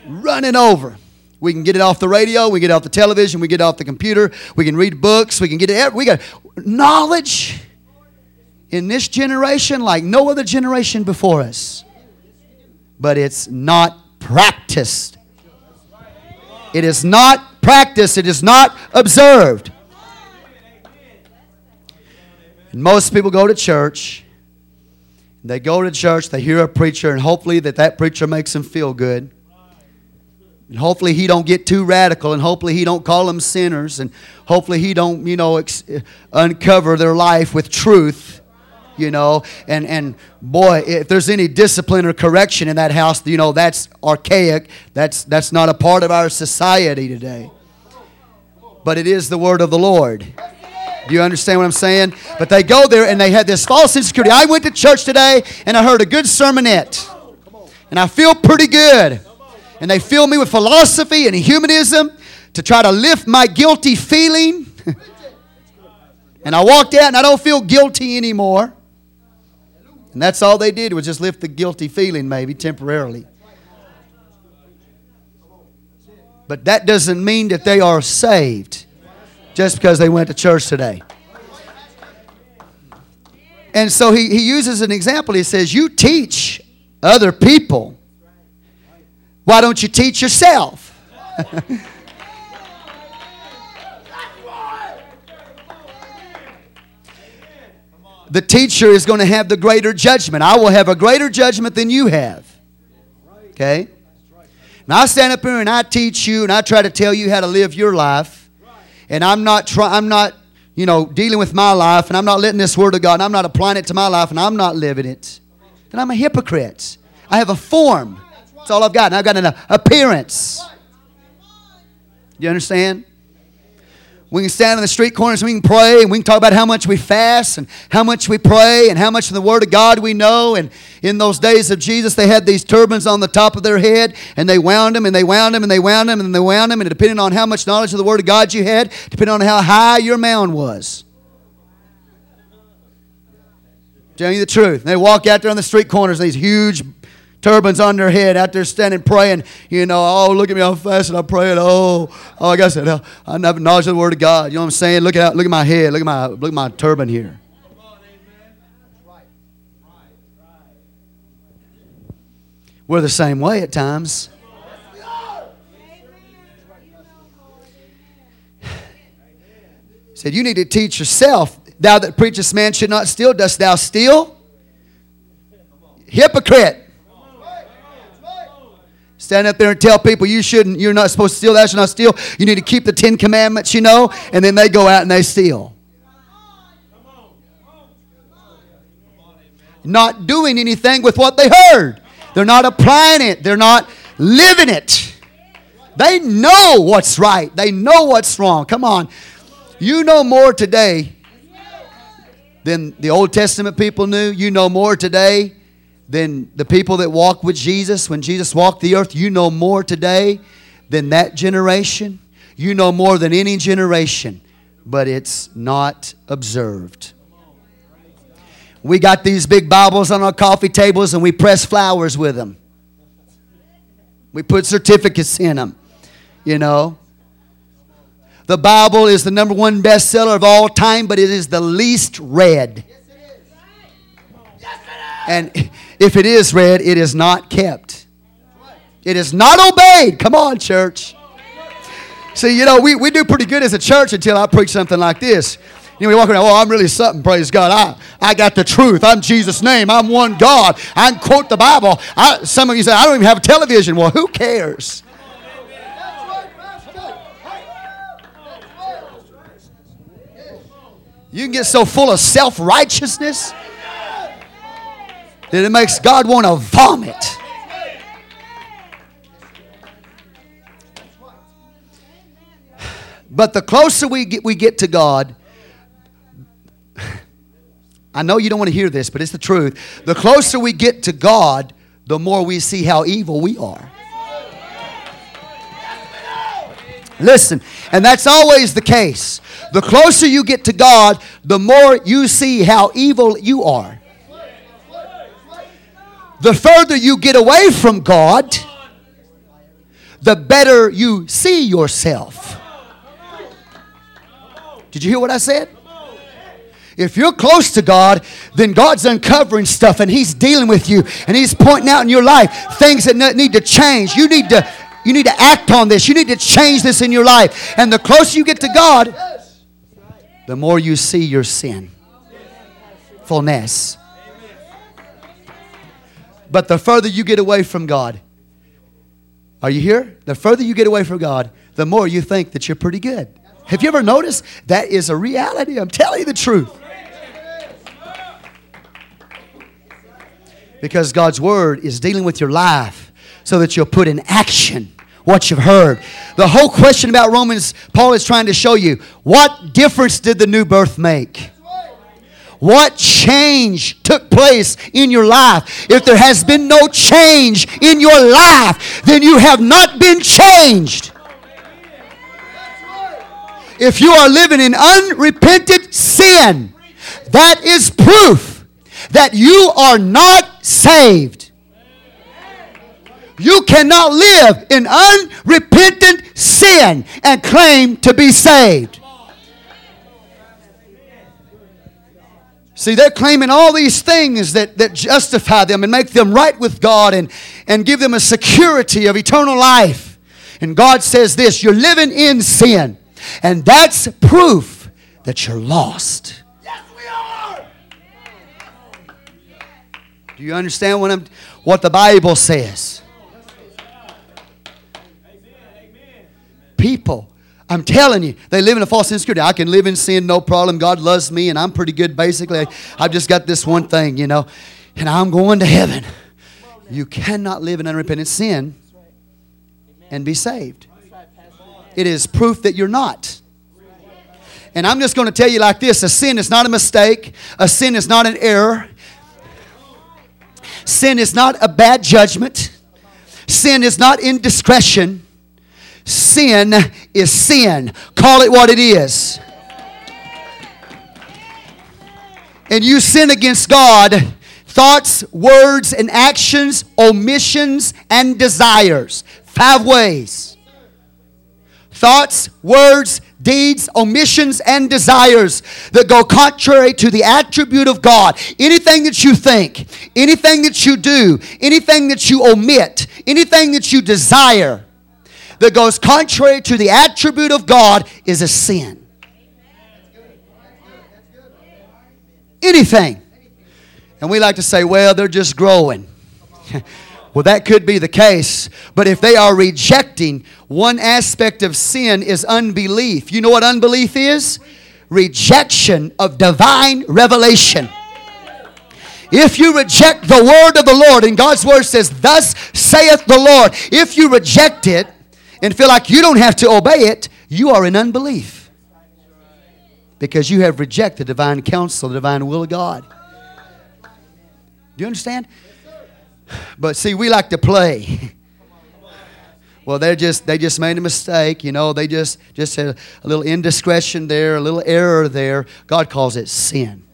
Running over. We can get it off the radio, we get it off the television, we get it off the computer, we can read books, we can get it. We got knowledge in this generation like no other generation before us. But it's not practiced. It is not practiced, it is not observed. And most people go to church. They go to church, they hear a preacher, and hopefully that that preacher makes them feel good. And hopefully he don't get too radical and hopefully he don't call them sinners and hopefully he don't, you know, ex- uh, uncover their life with truth you know. And and boy if there's any discipline or correction in that house you know that's archaic. That's that's not a part of our society today. But it is the word of the lord. Do you understand what i'm saying? But they go there and they had this false insecurity. I went to church today and i heard a good sermonette. And i feel pretty good and they fill me with philosophy and humanism to try to lift my guilty feeling. and I walked out and I don't feel guilty anymore. And that's all they did was just lift the guilty feeling, maybe temporarily. But that doesn't mean that they are saved just because they went to church today. And so he, he uses an example. He says, You teach other people why don't you teach yourself? the teacher is going to have the greater judgment. I will have a greater judgment than you have. Okay? Now I stand up here and I teach you and I try to tell you how to live your life. And I'm not try, I'm not you know, dealing with my life and I'm not letting this word of God and I'm not applying it to my life and I'm not living it, then I'm a hypocrite. I have a form. That's all I've got. And I've got an appearance. You understand? We can stand in the street corners we can pray and we can talk about how much we fast and how much we pray and how much of the Word of God we know. And in those days of Jesus, they had these turbans on the top of their head and they wound them and they wound them and they wound them and they wound them. And depending on how much knowledge of the Word of God you had, depending on how high your mound was. Telling you the truth. They walk out there on the street corners, these huge turbans on their head out there standing praying. You know, oh, look at me, I'm fasting, I'm praying. Oh, oh like I said, oh, I have knowledge the Word of God. You know what I'm saying? Look at, look at my head, look at my, look at my turban here. We're the same way at times. said, You need to teach yourself. Thou that preachest man should not steal, dost thou steal? Hypocrite. Stand up there and tell people you shouldn't, you're not supposed to steal, that should not steal. You need to keep the Ten Commandments, you know, and then they go out and they steal. Not doing anything with what they heard. They're not applying it. They're not living it. They know what's right. They know what's wrong. Come on. You know more today than the Old Testament people knew. You know more today than the people that walked with Jesus when Jesus walked the earth. You know more today than that generation. You know more than any generation, but it's not observed. We got these big Bibles on our coffee tables and we press flowers with them. We put certificates in them, you know. The Bible is the number one bestseller of all time, but it is the least read. And if it is read, it is not kept. It is not obeyed. Come on, church. See, you know, we, we do pretty good as a church until I preach something like this. You know, we walk around, oh, I'm really something, praise God. I, I got the truth. I'm Jesus' name. I'm one God. I can quote the Bible. I, some of you say, I don't even have a television. Well, who cares? You can get so full of self righteousness that it makes God want to vomit. But the closer we get, we get to God, I know you don't want to hear this, but it's the truth. The closer we get to God, the more we see how evil we are. Listen, and that's always the case. The closer you get to God, the more you see how evil you are the further you get away from God, the better you see yourself. Did you hear what I said? If you're close to God, then God's uncovering stuff and He's dealing with you and He's pointing out in your life things that need to change. You need to, you need to act on this. You need to change this in your life. And the closer you get to God, the more you see your sin. Fullness. But the further you get away from God, are you here? The further you get away from God, the more you think that you're pretty good. Have you ever noticed? That is a reality. I'm telling you the truth. Because God's Word is dealing with your life so that you'll put in action what you've heard. The whole question about Romans, Paul is trying to show you what difference did the new birth make? What change took place in your life? If there has been no change in your life, then you have not been changed. If you are living in unrepented sin, that is proof that you are not saved. You cannot live in unrepentant sin and claim to be saved. See, they're claiming all these things that, that justify them and make them right with God and, and give them a security of eternal life. And God says this you're living in sin. And that's proof that you're lost. Yes, we are. Do you understand what, I'm, what the Bible says? People I'm telling you, they live in a false insecurity. I can live in sin, no problem. God loves me, and I'm pretty good basically. I've just got this one thing, you know, and I'm going to heaven. You cannot live in unrepentant sin and be saved. It is proof that you're not. And I'm just going to tell you like this a sin is not a mistake, a sin is not an error, sin is not a bad judgment, sin is not indiscretion. Sin is sin. Call it what it is. And you sin against God, thoughts, words, and actions, omissions, and desires. Five ways. Thoughts, words, deeds, omissions, and desires that go contrary to the attribute of God. Anything that you think, anything that you do, anything that you omit, anything that you desire that goes contrary to the attribute of God is a sin. Anything. And we like to say, well, they're just growing. well, that could be the case. But if they are rejecting, one aspect of sin is unbelief. You know what unbelief is? Rejection of divine revelation. If you reject the word of the Lord, and God's word says, Thus saith the Lord, if you reject it, and feel like you don't have to obey it, you are in unbelief. Because you have rejected the divine counsel, the divine will of God. Do you understand? But see, we like to play. Well, they just they just made a mistake, you know. They just just had a little indiscretion there, a little error there. God calls it sin.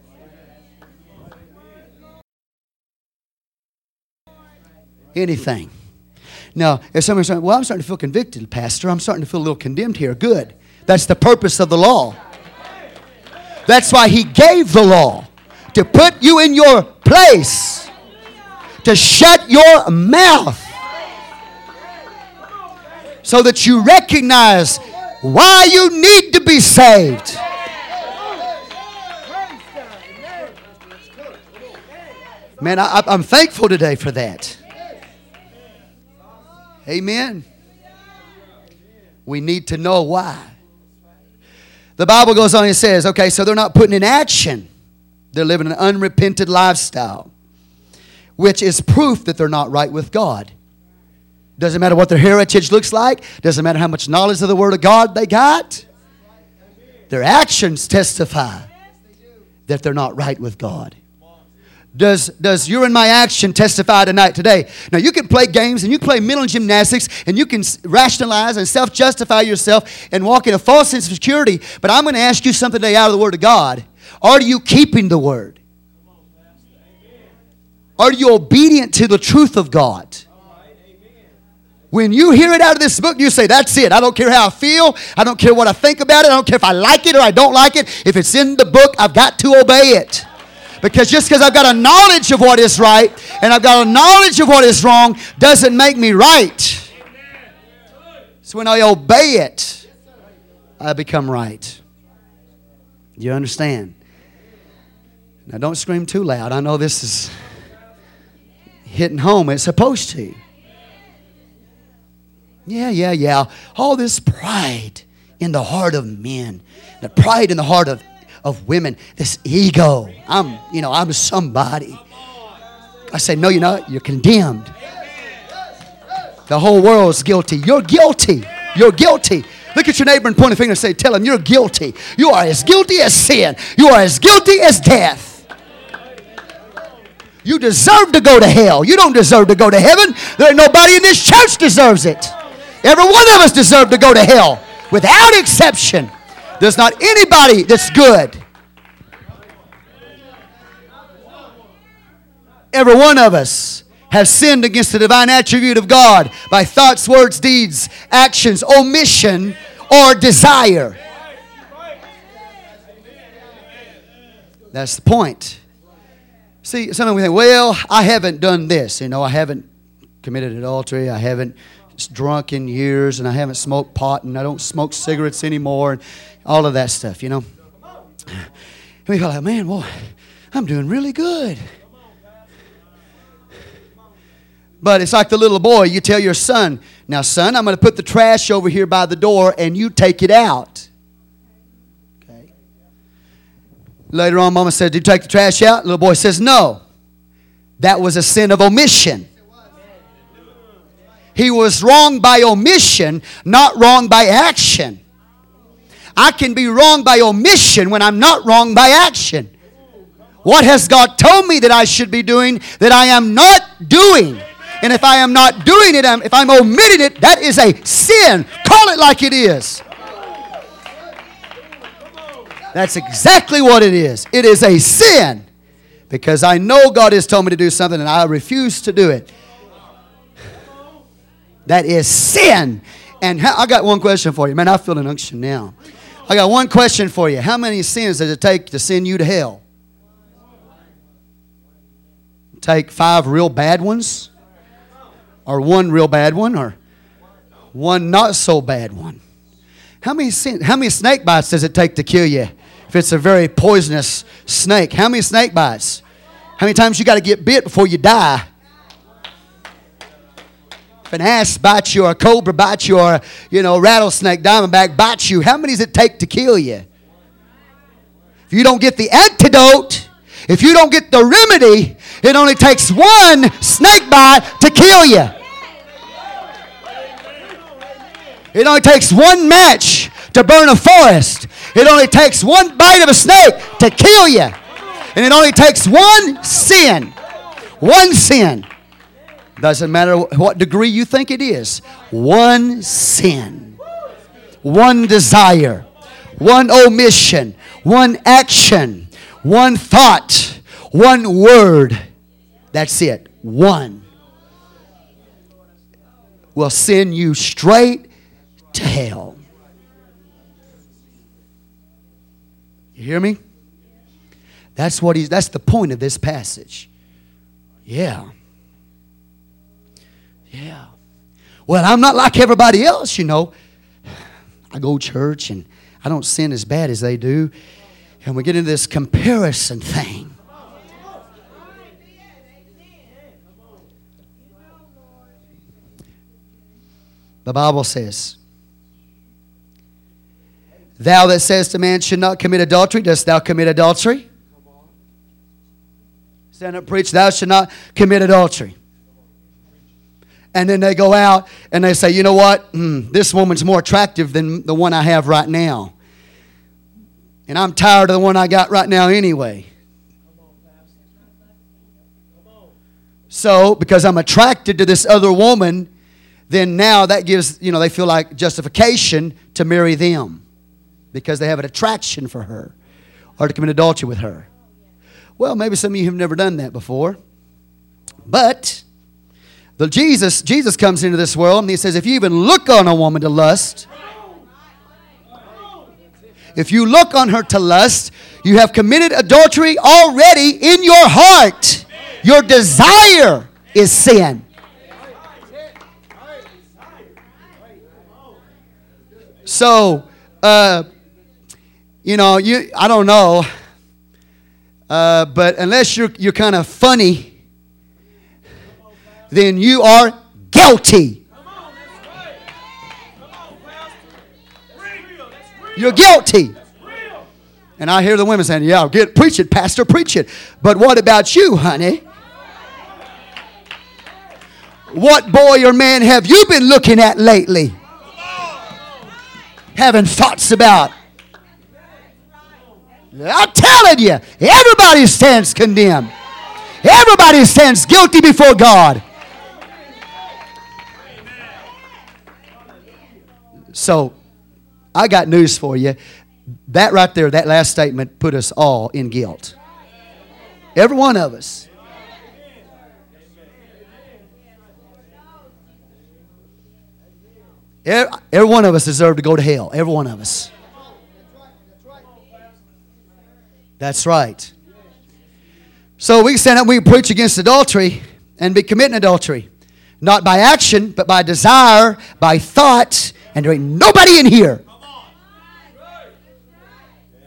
Anything. Now, if somebody's saying, well, I'm starting to feel convicted, Pastor, I'm starting to feel a little condemned here. Good. That's the purpose of the law. That's why he gave the law to put you in your place, to shut your mouth, so that you recognize why you need to be saved. Man, I, am thankful today for that. Amen. We need to know why. The Bible goes on and says, okay, so they're not putting in action. They're living an unrepented lifestyle, which is proof that they're not right with God. Doesn't matter what their heritage looks like, doesn't matter how much knowledge of the Word of God they got. Their actions testify that they're not right with God does, does your and my action testify tonight, today? Now, you can play games and you play mental gymnastics and you can rationalize and self justify yourself and walk in a false sense of security. But I'm going to ask you something today out of the Word of God. Are you keeping the Word? Are you obedient to the truth of God? When you hear it out of this book, you say, That's it. I don't care how I feel. I don't care what I think about it. I don't care if I like it or I don't like it. If it's in the book, I've got to obey it. Because just because I've got a knowledge of what is right and I've got a knowledge of what is wrong doesn't make me right. So when I obey it, I become right. You understand? Now don't scream too loud. I know this is hitting home. It's supposed to. Yeah, yeah, yeah. All this pride in the heart of men, the pride in the heart of of women, this ego. I'm, you know, I'm somebody. I say, no, you're not. You're condemned. The whole world's guilty. You're guilty. You're guilty. Look at your neighbor and point a finger and say, Tell him you're guilty. You are as guilty as sin. You are as guilty as death. You deserve to go to hell. You don't deserve to go to heaven. There ain't nobody in this church deserves it. Every one of us deserve to go to hell without exception. There's not anybody that's good. Every one of us have sinned against the divine attribute of God by thoughts, words, deeds, actions, omission, or desire. That's the point. See, some of we think, well, I haven't done this. You know, I haven't committed adultery. I haven't drunk in years, and I haven't smoked pot, and I don't smoke cigarettes anymore. And all of that stuff, you know. And we go like, man, well, I'm doing really good. But it's like the little boy. You tell your son, now, son, I'm going to put the trash over here by the door and you take it out. Okay. Later on, mama said, Did you take the trash out? The little boy says, No. That was a sin of omission. He was wrong by omission, not wrong by action. I can be wrong by omission when I'm not wrong by action. What has God told me that I should be doing that I am not doing? And if I am not doing it, if I'm omitting it, that is a sin. Call it like it is. That's exactly what it is. It is a sin because I know God has told me to do something and I refuse to do it. That is sin. And I got one question for you. Man, I feel an unction now. I got one question for you. How many sins does it take to send you to hell? Take five real bad ones? Or one real bad one? Or one not so bad one? How many, sin, how many snake bites does it take to kill you? If it's a very poisonous snake. How many snake bites? How many times you got to get bit before you die? An ass bites you, or a cobra bites you, or you know, rattlesnake, diamondback bites you, how many does it take to kill you? If you don't get the antidote, if you don't get the remedy, it only takes one snake bite to kill you. It only takes one match to burn a forest. It only takes one bite of a snake to kill you. And it only takes one sin. One sin doesn't matter what degree you think it is. One sin, one desire, one omission, one action, one thought, one word. That's it. One will send you straight to hell. You hear me? That's what he's that's the point of this passage. Yeah. Yeah. Well, I'm not like everybody else, you know. I go to church and I don't sin as bad as they do. And we get into this comparison thing. The Bible says, Thou that says to man should not commit adultery, dost thou commit adultery? Stand up, preach, thou should not commit adultery and then they go out and they say, you know what? Mm, this woman's more attractive than the one I have right now. And I'm tired of the one I got right now anyway. So, because I'm attracted to this other woman, then now that gives, you know, they feel like justification to marry them because they have an attraction for her or to commit adultery with her. Well, maybe some of you have never done that before. But the Jesus, Jesus comes into this world and he says, if you even look on a woman to lust, if you look on her to lust, you have committed adultery already in your heart. Your desire is sin. So, uh, you know, you I don't know, uh, but unless you're you're kind of funny then you are guilty. You're guilty. And I hear the women saying, Yeah, get preach it, Pastor, preach it. But what about you, honey? What boy or man have you been looking at lately? Having thoughts about. I'm telling you, everybody stands condemned. Everybody stands guilty before God. So, I got news for you. That right there, that last statement, put us all in guilt. Every one of us. Every, one of us deserve to go to hell. Every one of us. That's right. So we stand up, we preach against adultery and be committing adultery. Not by action, but by desire, by thought, and there ain't nobody in here.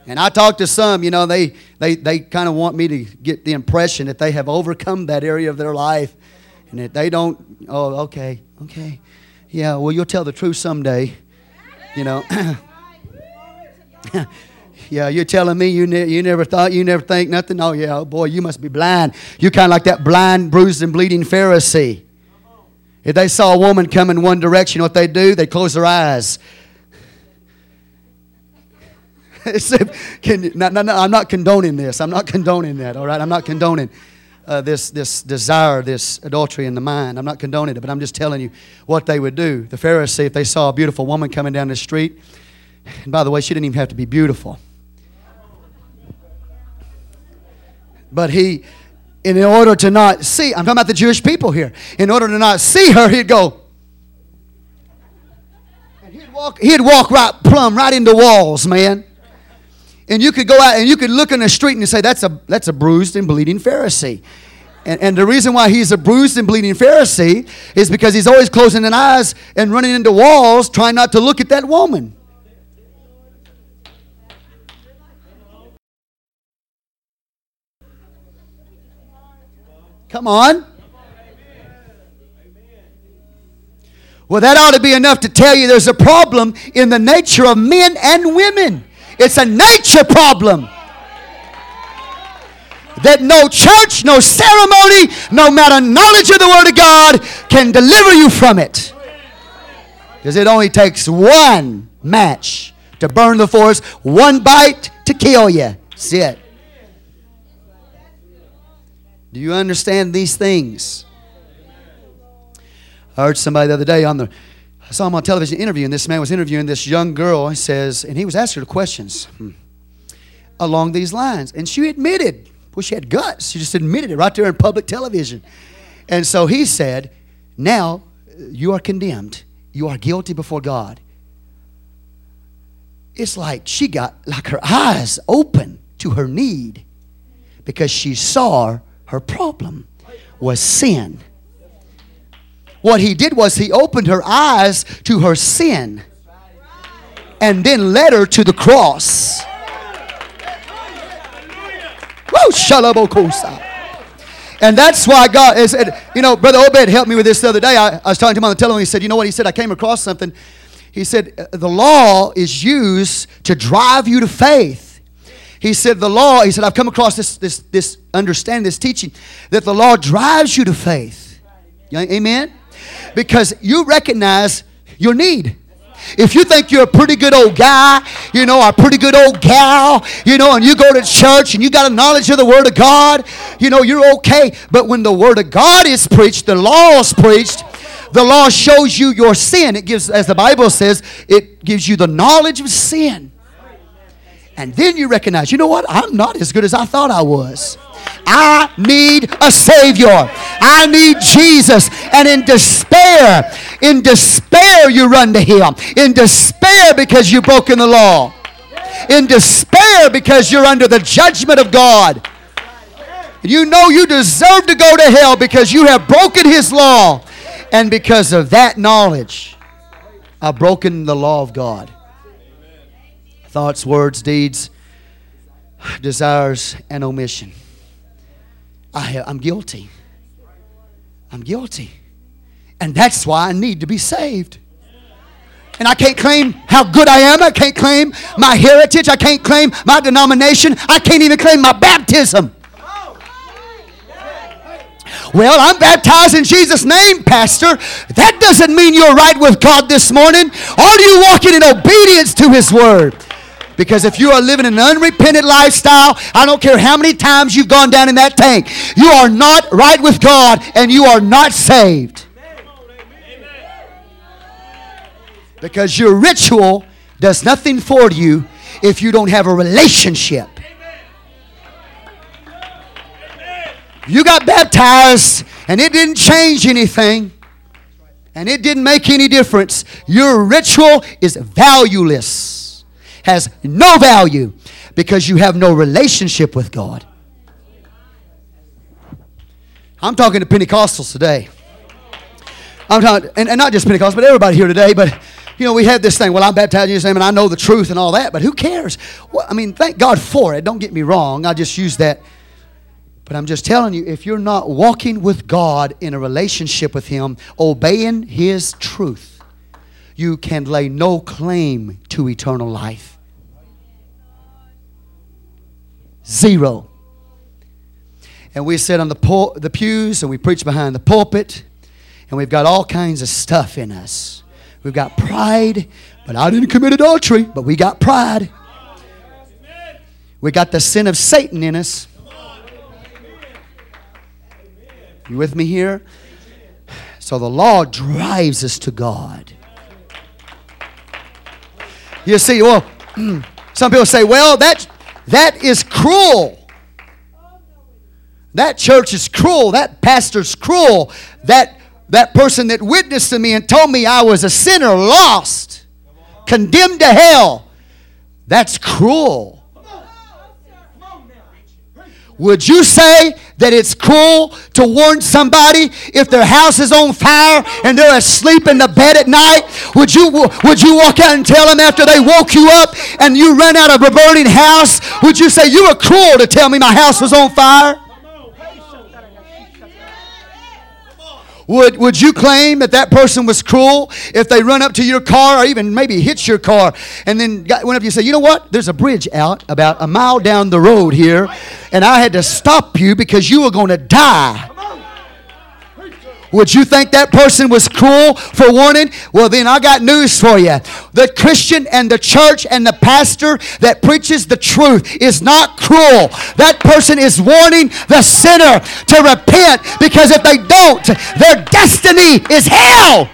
And I talk to some, you know, they, they, they kind of want me to get the impression that they have overcome that area of their life. And that they don't, oh, okay, okay. Yeah, well, you'll tell the truth someday. You know. yeah, you're telling me you, ne- you never thought, you never think nothing? Oh, yeah, oh, boy, you must be blind. You're kind of like that blind, bruised, and bleeding Pharisee. If they saw a woman come in one direction, what they do? They close their eyes. Can, no, no, no, I'm not condoning this. I'm not condoning that, all right? I'm not condoning uh, this, this desire, this adultery in the mind. I'm not condoning it, but I'm just telling you what they would do. The Pharisee, if they saw a beautiful woman coming down the street, and by the way, she didn't even have to be beautiful. But he, in order to not see, I'm talking about the Jewish people here, in order to not see her, he'd go, and he'd walk, he'd walk right plumb right into walls, man. And you could go out and you could look in the street and say, that's a, that's a bruised and bleeding Pharisee. And, and the reason why he's a bruised and bleeding Pharisee is because he's always closing his eyes and running into walls, trying not to look at that woman. Come on. Well, that ought to be enough to tell you there's a problem in the nature of men and women. It's a nature problem. That no church, no ceremony, no matter knowledge of the Word of God can deliver you from it. Because it only takes one match to burn the forest, one bite to kill you. That's it. Do you understand these things? I heard somebody the other day on the I saw him on television interviewing. This man was interviewing this young girl. He says, and he was asking her questions hmm, along these lines. And she admitted, well, she had guts. She just admitted it right there in public television. And so he said, Now you are condemned. You are guilty before God. It's like she got like her eyes open to her need because she saw her problem was sin. What he did was he opened her eyes to her sin and then led her to the cross. And that's why God is, you know, Brother Obed helped me with this the other day. I, I was talking to him on the telephone. He said, You know what? He said, I came across something. He said, The law is used to drive you to faith. He said, The law, he said, I've come across this, this, this understanding, this teaching, that the law drives you to faith. Amen? because you recognize your need. If you think you're a pretty good old guy, you know, or a pretty good old gal, you know, and you go to church and you got a knowledge of the Word of God, you know, you're okay. But when the Word of God is preached, the law is preached, the law shows you your sin. It gives, as the Bible says, it gives you the knowledge of sin. And then you recognize, you know what? I'm not as good as I thought I was. I need a Savior. I need Jesus. And in despair, in despair, you run to Him. In despair because you've broken the law. In despair because you're under the judgment of God. You know you deserve to go to hell because you have broken His law. And because of that knowledge, I've broken the law of God. Thoughts, words, deeds, desires, and omission. I, I'm guilty. I'm guilty. And that's why I need to be saved. And I can't claim how good I am. I can't claim my heritage. I can't claim my denomination. I can't even claim my baptism. Well, I'm baptized in Jesus' name, Pastor. That doesn't mean you're right with God this morning. Are you walking in obedience to His Word? Because if you are living an unrepentant lifestyle, I don't care how many times you've gone down in that tank, you are not right with God and you are not saved. Because your ritual does nothing for you if you don't have a relationship. You got baptized and it didn't change anything and it didn't make any difference. Your ritual is valueless has no value because you have no relationship with God. I'm talking to Pentecostals today. I'm talking, and, and not just Pentecostals, but everybody here today. But you know, we had this thing. Well, I'm baptized in His name, and I know the truth and all that. But who cares? Well, I mean, thank God for it. Don't get me wrong. I just use that But I'm just telling you, if you're not walking with God in a relationship with Him, obeying His truth, you can lay no claim to eternal life. Zero. And we sit on the, the pews and we preach behind the pulpit, and we've got all kinds of stuff in us. We've got pride, but I didn't commit adultery, but we got pride. We got the sin of Satan in us. You with me here? So the law drives us to God. You see, well, some people say, well, that, that is cruel. That church is cruel. That pastor's cruel. That, that person that witnessed to me and told me I was a sinner, lost, condemned to hell. That's cruel. Would you say that it's cool to warn somebody if their house is on fire and they're asleep in the bed at night? Would you, would you walk out and tell them after they woke you up and you ran out of a burning house? Would you say, You were cruel to tell me my house was on fire? Would, would you claim that that person was cruel if they run up to your car or even maybe hit your car and then got, went up to you and say, you know what? There's a bridge out about a mile down the road here and I had to stop you because you were going to die. Would you think that person was cruel for warning? Well, then I got news for you. The Christian and the church and the pastor that preaches the truth is not cruel. That person is warning the sinner to repent because if they don't, their destiny is hell.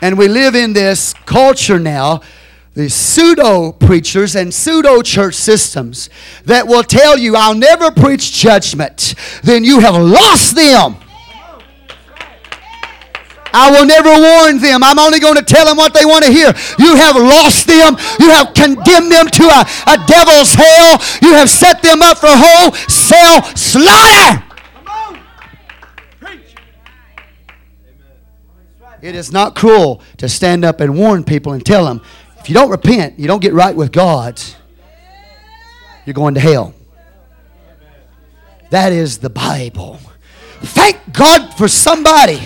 And we live in this culture now the pseudo preachers and pseudo church systems that will tell you, I'll never preach judgment, then you have lost them. I will never warn them. I'm only going to tell them what they want to hear. You have lost them. You have condemned them to a, a devil's hell. You have set them up for wholesale slaughter. It is not cruel to stand up and warn people and tell them if you don't repent, you don't get right with God, you're going to hell. That is the Bible. Thank God for somebody.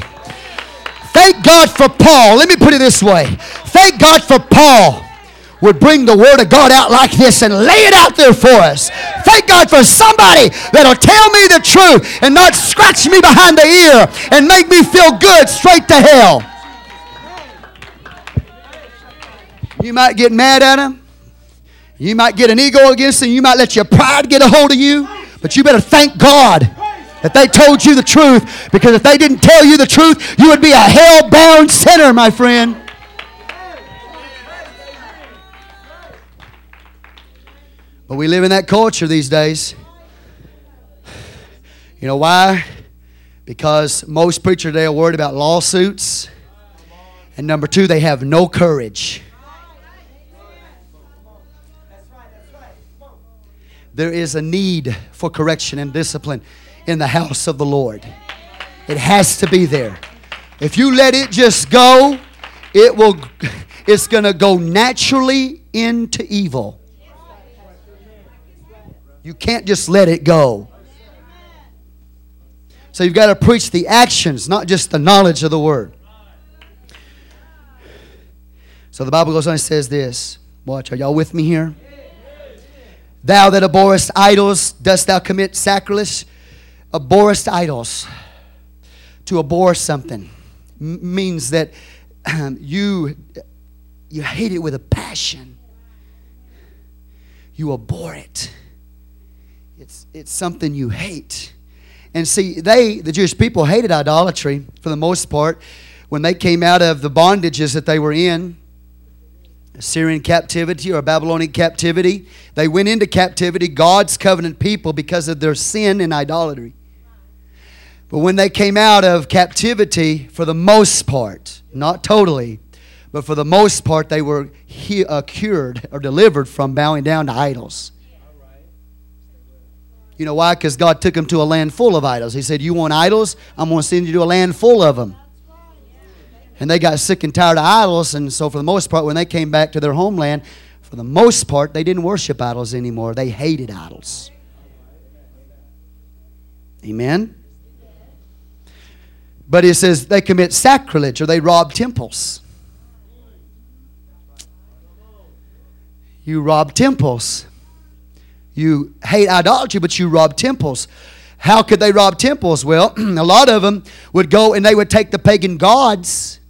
Thank God for Paul. Let me put it this way. Thank God for Paul would bring the Word of God out like this and lay it out there for us. Thank God for somebody that'll tell me the truth and not scratch me behind the ear and make me feel good straight to hell. You might get mad at them. You might get an ego against them. You might let your pride get a hold of you. But you better thank God that they told you the truth. Because if they didn't tell you the truth, you would be a hell bound sinner, my friend. But we live in that culture these days. You know why? Because most preachers today are worried about lawsuits. And number two, they have no courage. There is a need for correction and discipline in the house of the Lord. It has to be there. If you let it just go, it will it's going to go naturally into evil. You can't just let it go. So you've got to preach the actions, not just the knowledge of the word. So the Bible goes on and says this. Watch, are y'all with me here? Thou that abhorrest idols, dost thou commit sacrilege? Abhorrest idols. To abhor something means that um, you, you hate it with a passion. You abhor it. It's, it's something you hate. And see, they, the Jewish people, hated idolatry for the most part. When they came out of the bondages that they were in, Assyrian captivity or Babylonian captivity. They went into captivity, God's covenant people, because of their sin and idolatry. But when they came out of captivity, for the most part, not totally, but for the most part, they were he, uh, cured or delivered from bowing down to idols. You know why? Because God took them to a land full of idols. He said, You want idols? I'm going to send you to a land full of them. And they got sick and tired of idols, and so for the most part, when they came back to their homeland, for the most part, they didn't worship idols anymore. They hated idols. Amen? But it says they commit sacrilege or they rob temples. You rob temples. You hate idolatry, but you rob temples. How could they rob temples? Well, a lot of them would go and they would take the pagan gods.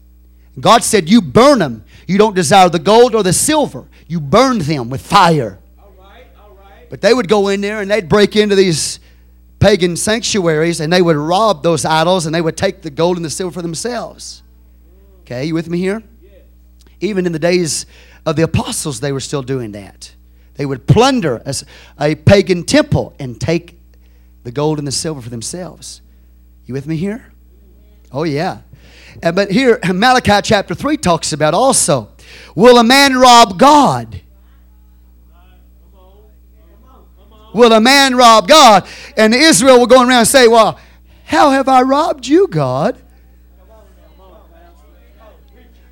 God said, You burn them. You don't desire the gold or the silver. You burn them with fire. All right, all right. But they would go in there and they'd break into these pagan sanctuaries and they would rob those idols and they would take the gold and the silver for themselves. Okay, you with me here? Even in the days of the apostles, they were still doing that. They would plunder a, a pagan temple and take the gold and the silver for themselves. You with me here? Oh, yeah. And, but here, Malachi chapter 3 talks about also will a man rob God? Will a man rob God? And Israel will go around and say, Well, how have I robbed you, God?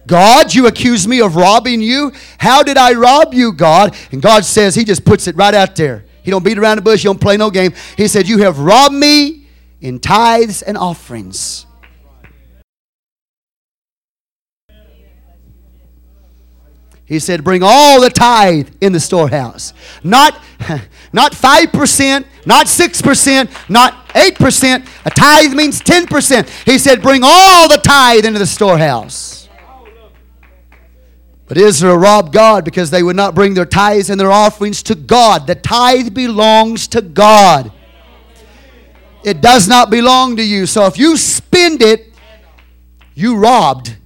God, you accuse me of robbing you. How did I rob you, God? And God says, He just puts it right out there. He don't beat around the bush. He don't play no game. He said, You have robbed me in tithes and offerings. He said, Bring all the tithe in the storehouse. Not, not 5%, not 6%, not 8%. A tithe means 10%. He said, Bring all the tithe into the storehouse. But Israel robbed God because they would not bring their tithes and their offerings to God. The tithe belongs to God. It does not belong to you. So if you spend it, you robbed.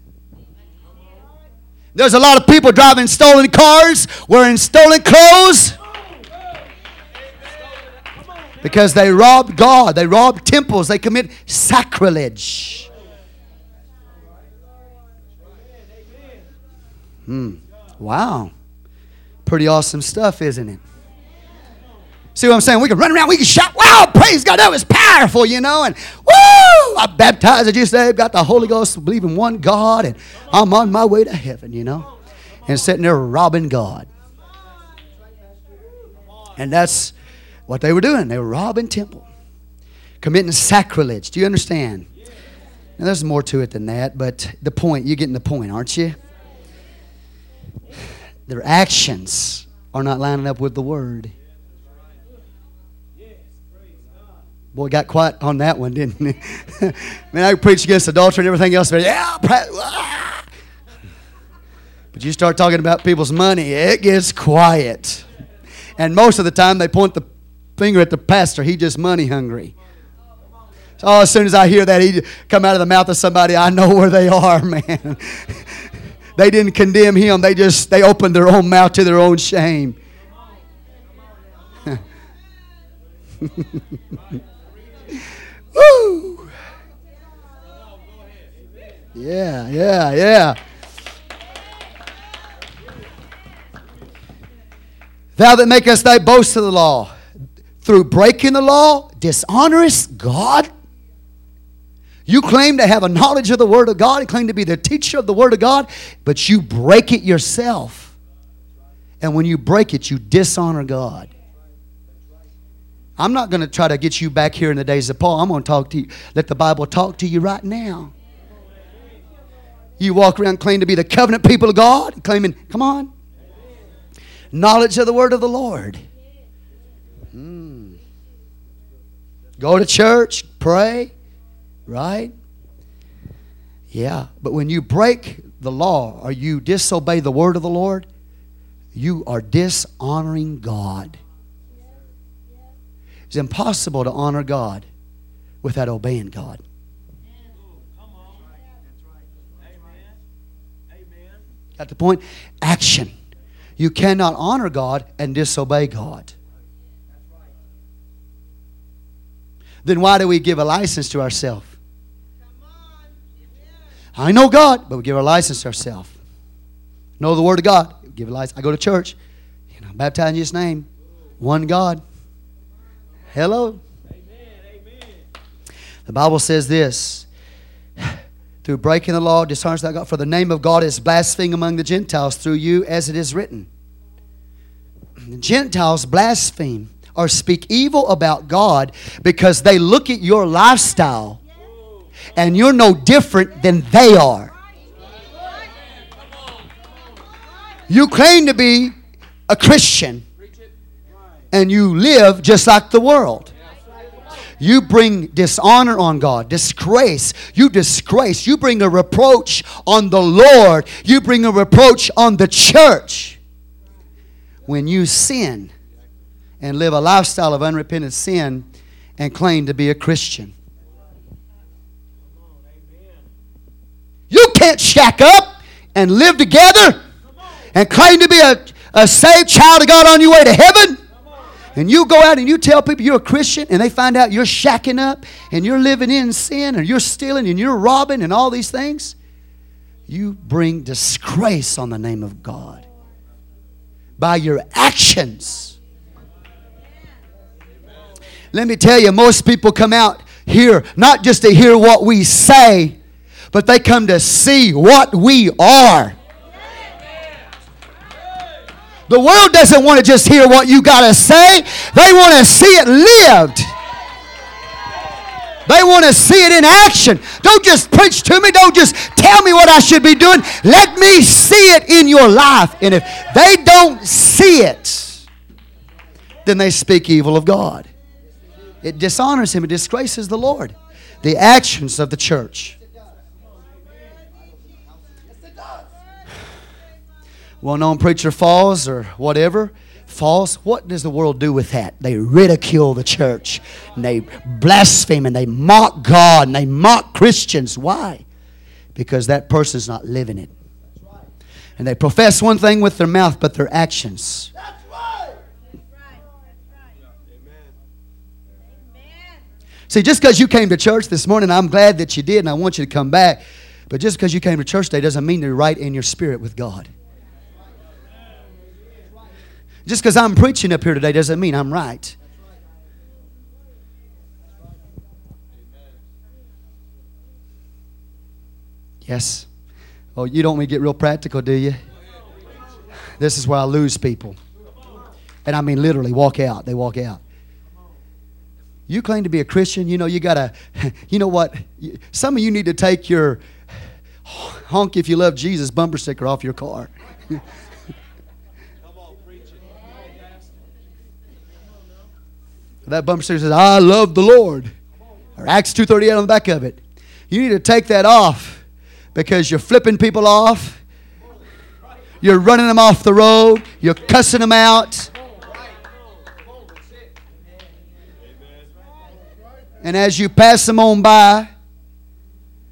There's a lot of people driving stolen cars, wearing stolen clothes. Because they robbed God, they robbed temples, they commit sacrilege. Hmm. Wow. Pretty awesome stuff, isn't it? See what I'm saying? We can run around, we can shout, wow, praise God, that was powerful, you know, and woo, I baptized, as you say, got the Holy Ghost, believe in one God, and I'm on my way to heaven, you know, and sitting there robbing God. And that's what they were doing. They were robbing temple, committing sacrilege. Do you understand? Now, there's more to it than that, but the point, you're getting the point, aren't you? Their actions are not lining up with the word. Boy, got quiet on that one, didn't he? Man, I preach against adultery and everything else, but yeah, ah. but you start talking about people's money, it gets quiet. And most of the time, they point the finger at the pastor. He just money hungry. So as soon as I hear that, he come out of the mouth of somebody, I know where they are, man. they didn't condemn him. They just they opened their own mouth to their own shame. Woo! Yeah, yeah, yeah. Thou that makest thy boast of the law, through breaking the law, dishonorest God. You claim to have a knowledge of the Word of God, you claim to be the teacher of the Word of God, but you break it yourself. And when you break it, you dishonor God. I'm not going to try to get you back here in the days of Paul. I'm going to talk to you. Let the Bible talk to you right now. You walk around claiming to be the covenant people of God, claiming, come on, knowledge of the word of the Lord. Hmm. Go to church, pray, right? Yeah, but when you break the law or you disobey the word of the Lord, you are dishonoring God. It's impossible to honor God without obeying God. Got the point? Action. You cannot honor God and disobey God. Then why do we give a license to ourselves? I know God, but we give a license to ourselves. Know the Word of God. Give a license. I go to church. You know, baptize in His name. One God. Hello? Amen, The Bible says this through breaking the law, dishonors God. For the name of God is blasphemed among the Gentiles through you, as it is written. Gentiles blaspheme or speak evil about God because they look at your lifestyle and you're no different than they are. You claim to be a Christian and you live just like the world. You bring dishonor on God, disgrace. You disgrace. You bring a reproach on the Lord. You bring a reproach on the church. When you sin and live a lifestyle of unrepentant sin and claim to be a Christian. You can't shack up and live together and claim to be a, a saved child of God on your way to heaven. And you go out and you tell people you're a Christian and they find out you're shacking up and you're living in sin and you're stealing and you're robbing and all these things. You bring disgrace on the name of God by your actions. Let me tell you, most people come out here not just to hear what we say, but they come to see what we are. The world doesn't want to just hear what you got to say, they want to see it lived. They want to see it in action. Don't just preach to me. Don't just tell me what I should be doing. Let me see it in your life. And if they don't see it, then they speak evil of God. It dishonors Him, it disgraces the Lord. The actions of the church. Well known preacher falls or whatever falls, what does the world do with that? They ridicule the church and they blaspheme and they mock God and they mock Christians. Why? Because that person's not living it. And they profess one thing with their mouth, but their actions. See, just because you came to church this morning, I'm glad that you did, and I want you to come back. But just because you came to church today doesn't mean you're right in your spirit with God. Just because I'm preaching up here today doesn't mean I'm right. Yes. Oh, you don't want me to get real practical, do you? This is where I lose people. And I mean literally walk out. They walk out. You claim to be a Christian, you know, you got to, you know what? Some of you need to take your honk if you love Jesus bumper sticker off your car. That bumper sticker says, I love the Lord. Or Acts 2.38 on the back of it. You need to take that off because you're flipping people off. You're running them off the road. You're cussing them out. And as you pass them on by,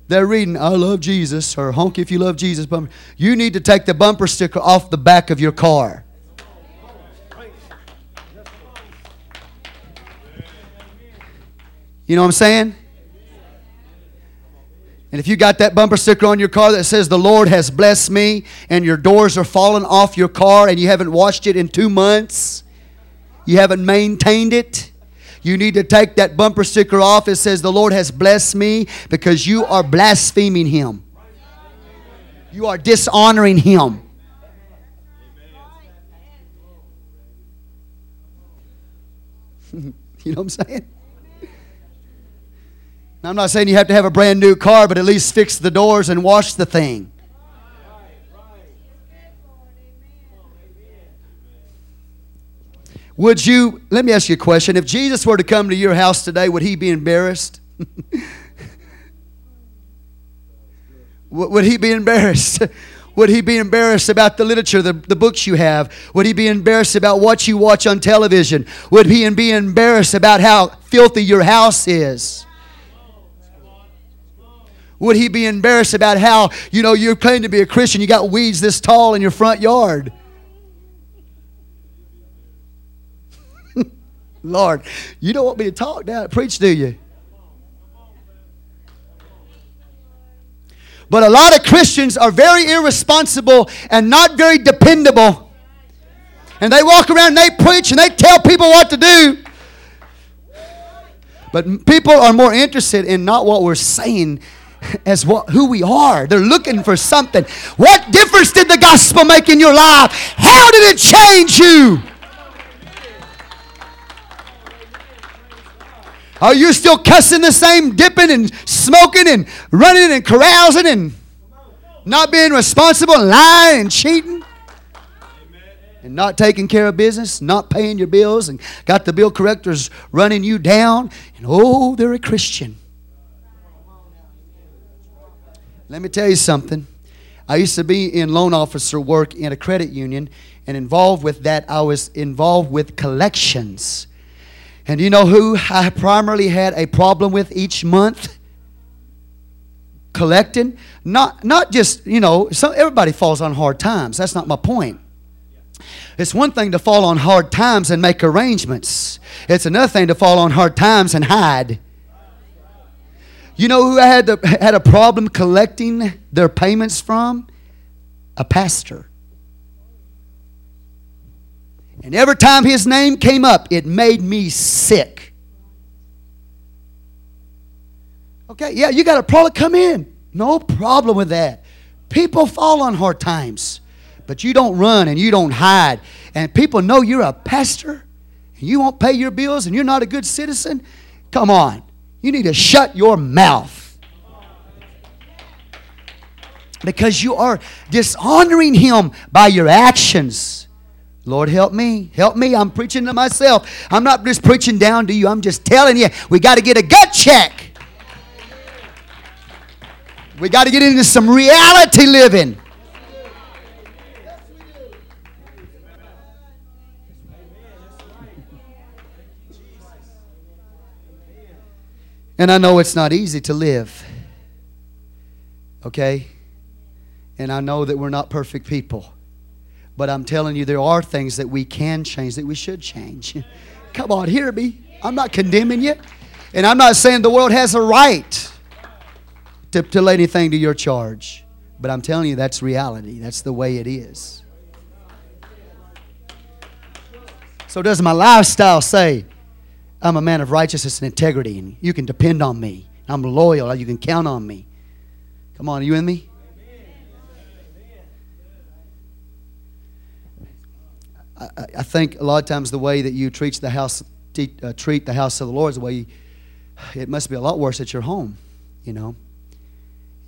they're reading, I love Jesus, or honk if you love Jesus. Bumper. You need to take the bumper sticker off the back of your car. You know what I'm saying? And if you got that bumper sticker on your car that says, The Lord has blessed me, and your doors are falling off your car and you haven't washed it in two months, you haven't maintained it, you need to take that bumper sticker off. It says, The Lord has blessed me because you are blaspheming Him. You are dishonoring Him. you know what I'm saying? Now, I'm not saying you have to have a brand new car, but at least fix the doors and wash the thing. Would you, let me ask you a question. If Jesus were to come to your house today, would he be embarrassed? would he be embarrassed? Would he be embarrassed about the literature, the, the books you have? Would he be embarrassed about what you watch on television? Would he be embarrassed about how filthy your house is? Would he be embarrassed about how, you know, you're claiming to be a Christian, you got weeds this tall in your front yard? Lord, you don't want me to talk now, preach, do you? But a lot of Christians are very irresponsible and not very dependable. And they walk around and they preach and they tell people what to do. But people are more interested in not what we're saying as what who we are. They're looking for something. What difference did the gospel make in your life? How did it change you? Are you still cussing the same, dipping and smoking and running and carousing and not being responsible, lying and cheating? and not taking care of business, not paying your bills, and got the bill collectors running you down. And oh, they're a Christian. Let me tell you something. I used to be in loan officer work in a credit union, and involved with that, I was involved with collections. And you know who I primarily had a problem with each month? Collecting. Not, not just, you know, some, everybody falls on hard times. That's not my point. It's one thing to fall on hard times and make arrangements, it's another thing to fall on hard times and hide. You know who I had, to, had a problem collecting their payments from? A pastor. And every time his name came up, it made me sick. Okay, yeah, you got a problem, come in. No problem with that. People fall on hard times, but you don't run and you don't hide. And people know you're a pastor and you won't pay your bills and you're not a good citizen. Come on. You need to shut your mouth. Because you are dishonoring Him by your actions. Lord, help me. Help me. I'm preaching to myself. I'm not just preaching down to you. I'm just telling you, we got to get a gut check. We got to get into some reality living. And I know it's not easy to live. Okay? And I know that we're not perfect people. But I'm telling you, there are things that we can change, that we should change. Come on, hear me. I'm not condemning you. And I'm not saying the world has a right to, to lay anything to your charge. But I'm telling you, that's reality. That's the way it is. So, does my lifestyle say I'm a man of righteousness and integrity, and you can depend on me. I'm loyal. You can count on me. Come on, are you in me? I, I think a lot of times the way that you treat the house, uh, treat the house of the Lord is the way you, it must be a lot worse at your home. You know,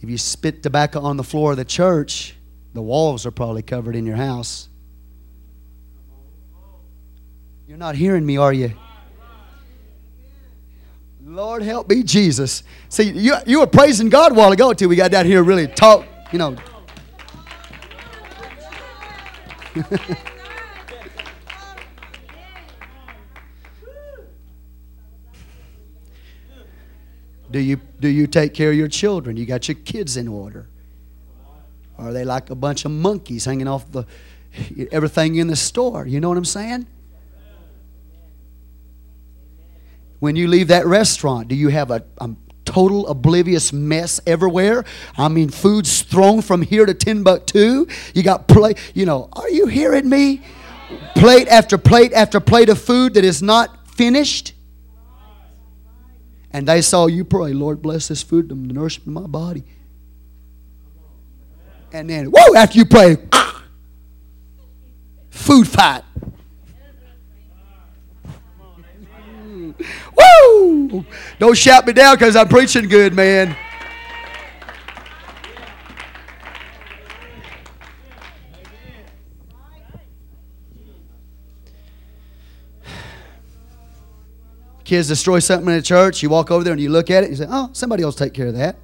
if you spit tobacco on the floor of the church, the walls are probably covered in your house. You're not hearing me, are you? Lord help me, Jesus. See, you, you were praising God a while ago until we got down here really talk, you know. do you do you take care of your children? You got your kids in order? Or are they like a bunch of monkeys hanging off the everything in the store? You know what I'm saying? When you leave that restaurant, do you have a, a total oblivious mess everywhere? I mean, food's thrown from here to Timbuktu. You got plate, you know, are you hearing me? Plate after plate after plate of food that is not finished. And they saw you pray, Lord, bless this food, the nourish my body. And then, whoa, after you pray, food fight. Woo! Don't shout me down because I'm preaching good, man. Kids destroy something in the church, you walk over there and you look at it and you say, Oh, somebody else take care of that.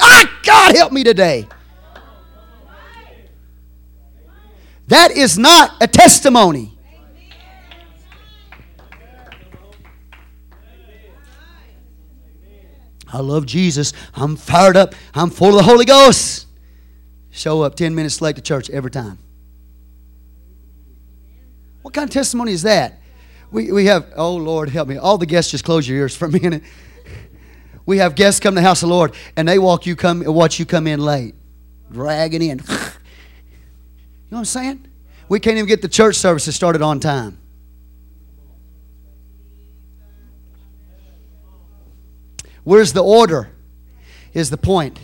Ah, God help me today. That is not a testimony. I love Jesus. I'm fired up. I'm full of the Holy Ghost. Show up 10 minutes late to church every time. What kind of testimony is that? We, we have, oh Lord, help me. All the guests, just close your ears for a minute. We have guests come to the house of the Lord and they walk you come watch you come in late, dragging in. you know what I'm saying? We can't even get the church services started on time. Where's the order? Is the point.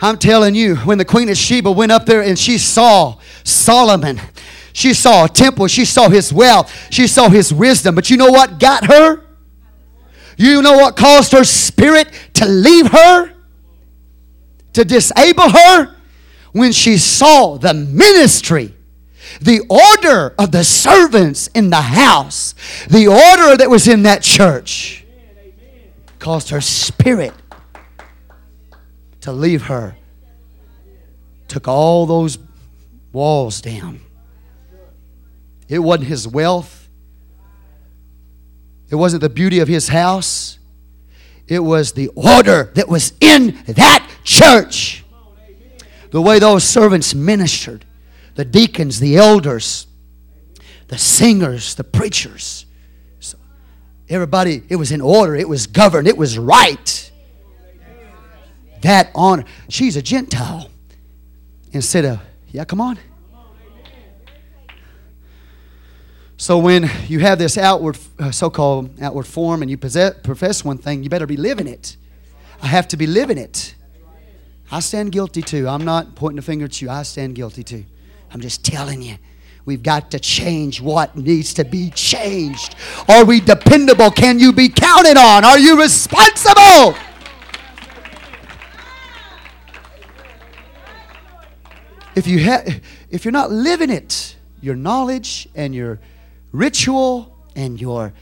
I'm telling you, when the Queen of Sheba went up there and she saw Solomon, she saw a temple, she saw his wealth, she saw his wisdom. But you know what got her? You know what caused her spirit to leave her? To disable her? When she saw the ministry the order of the servants in the house, the order that was in that church, caused her spirit to leave her. Took all those walls down. It wasn't his wealth, it wasn't the beauty of his house, it was the order that was in that church. The way those servants ministered the deacons, the elders, the singers, the preachers. Everybody, it was in order, it was governed, it was right. That honor. She's a Gentile. Instead of, yeah, come on. So when you have this outward, uh, so-called outward form, and you possess, profess one thing, you better be living it. I have to be living it. I stand guilty too. I'm not pointing a finger at you. I stand guilty too. I'm just telling you. We've got to change what needs to be changed. Are we dependable? Can you be counted on? Are you responsible? If you ha- if you're not living it, your knowledge and your ritual and your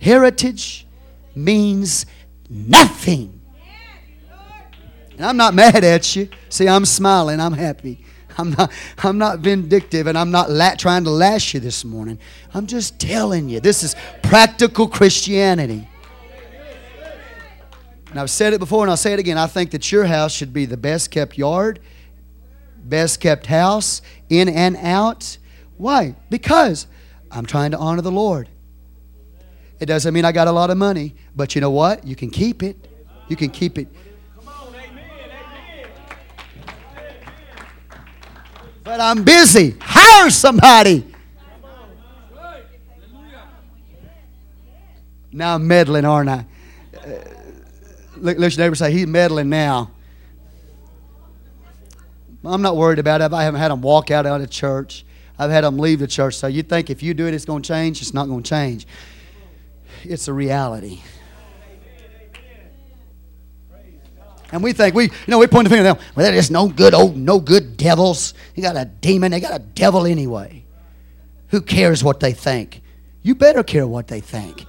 heritage means nothing. And I'm not mad at you. See, I'm smiling. I'm happy. I'm not, I'm not vindictive and I'm not la- trying to lash you this morning. I'm just telling you, this is practical Christianity. And I've said it before and I'll say it again. I think that your house should be the best kept yard, best kept house, in and out. Why? Because I'm trying to honor the Lord. It doesn't mean I got a lot of money, but you know what? You can keep it. You can keep it But I'm busy. Hire somebody. Now I'm meddling, aren't I? Uh, look, let your neighbor say, he's meddling now. I'm not worried about it. I haven't had them walk out of church. I've had them leave the church. So you think if you do it, it's going to change? It's not going to change. It's a reality. And we think we, you know, we point the finger at them. Well, they're just no good old, no good devils. You got a demon. They got a devil anyway. Who cares what they think? You better care what they think.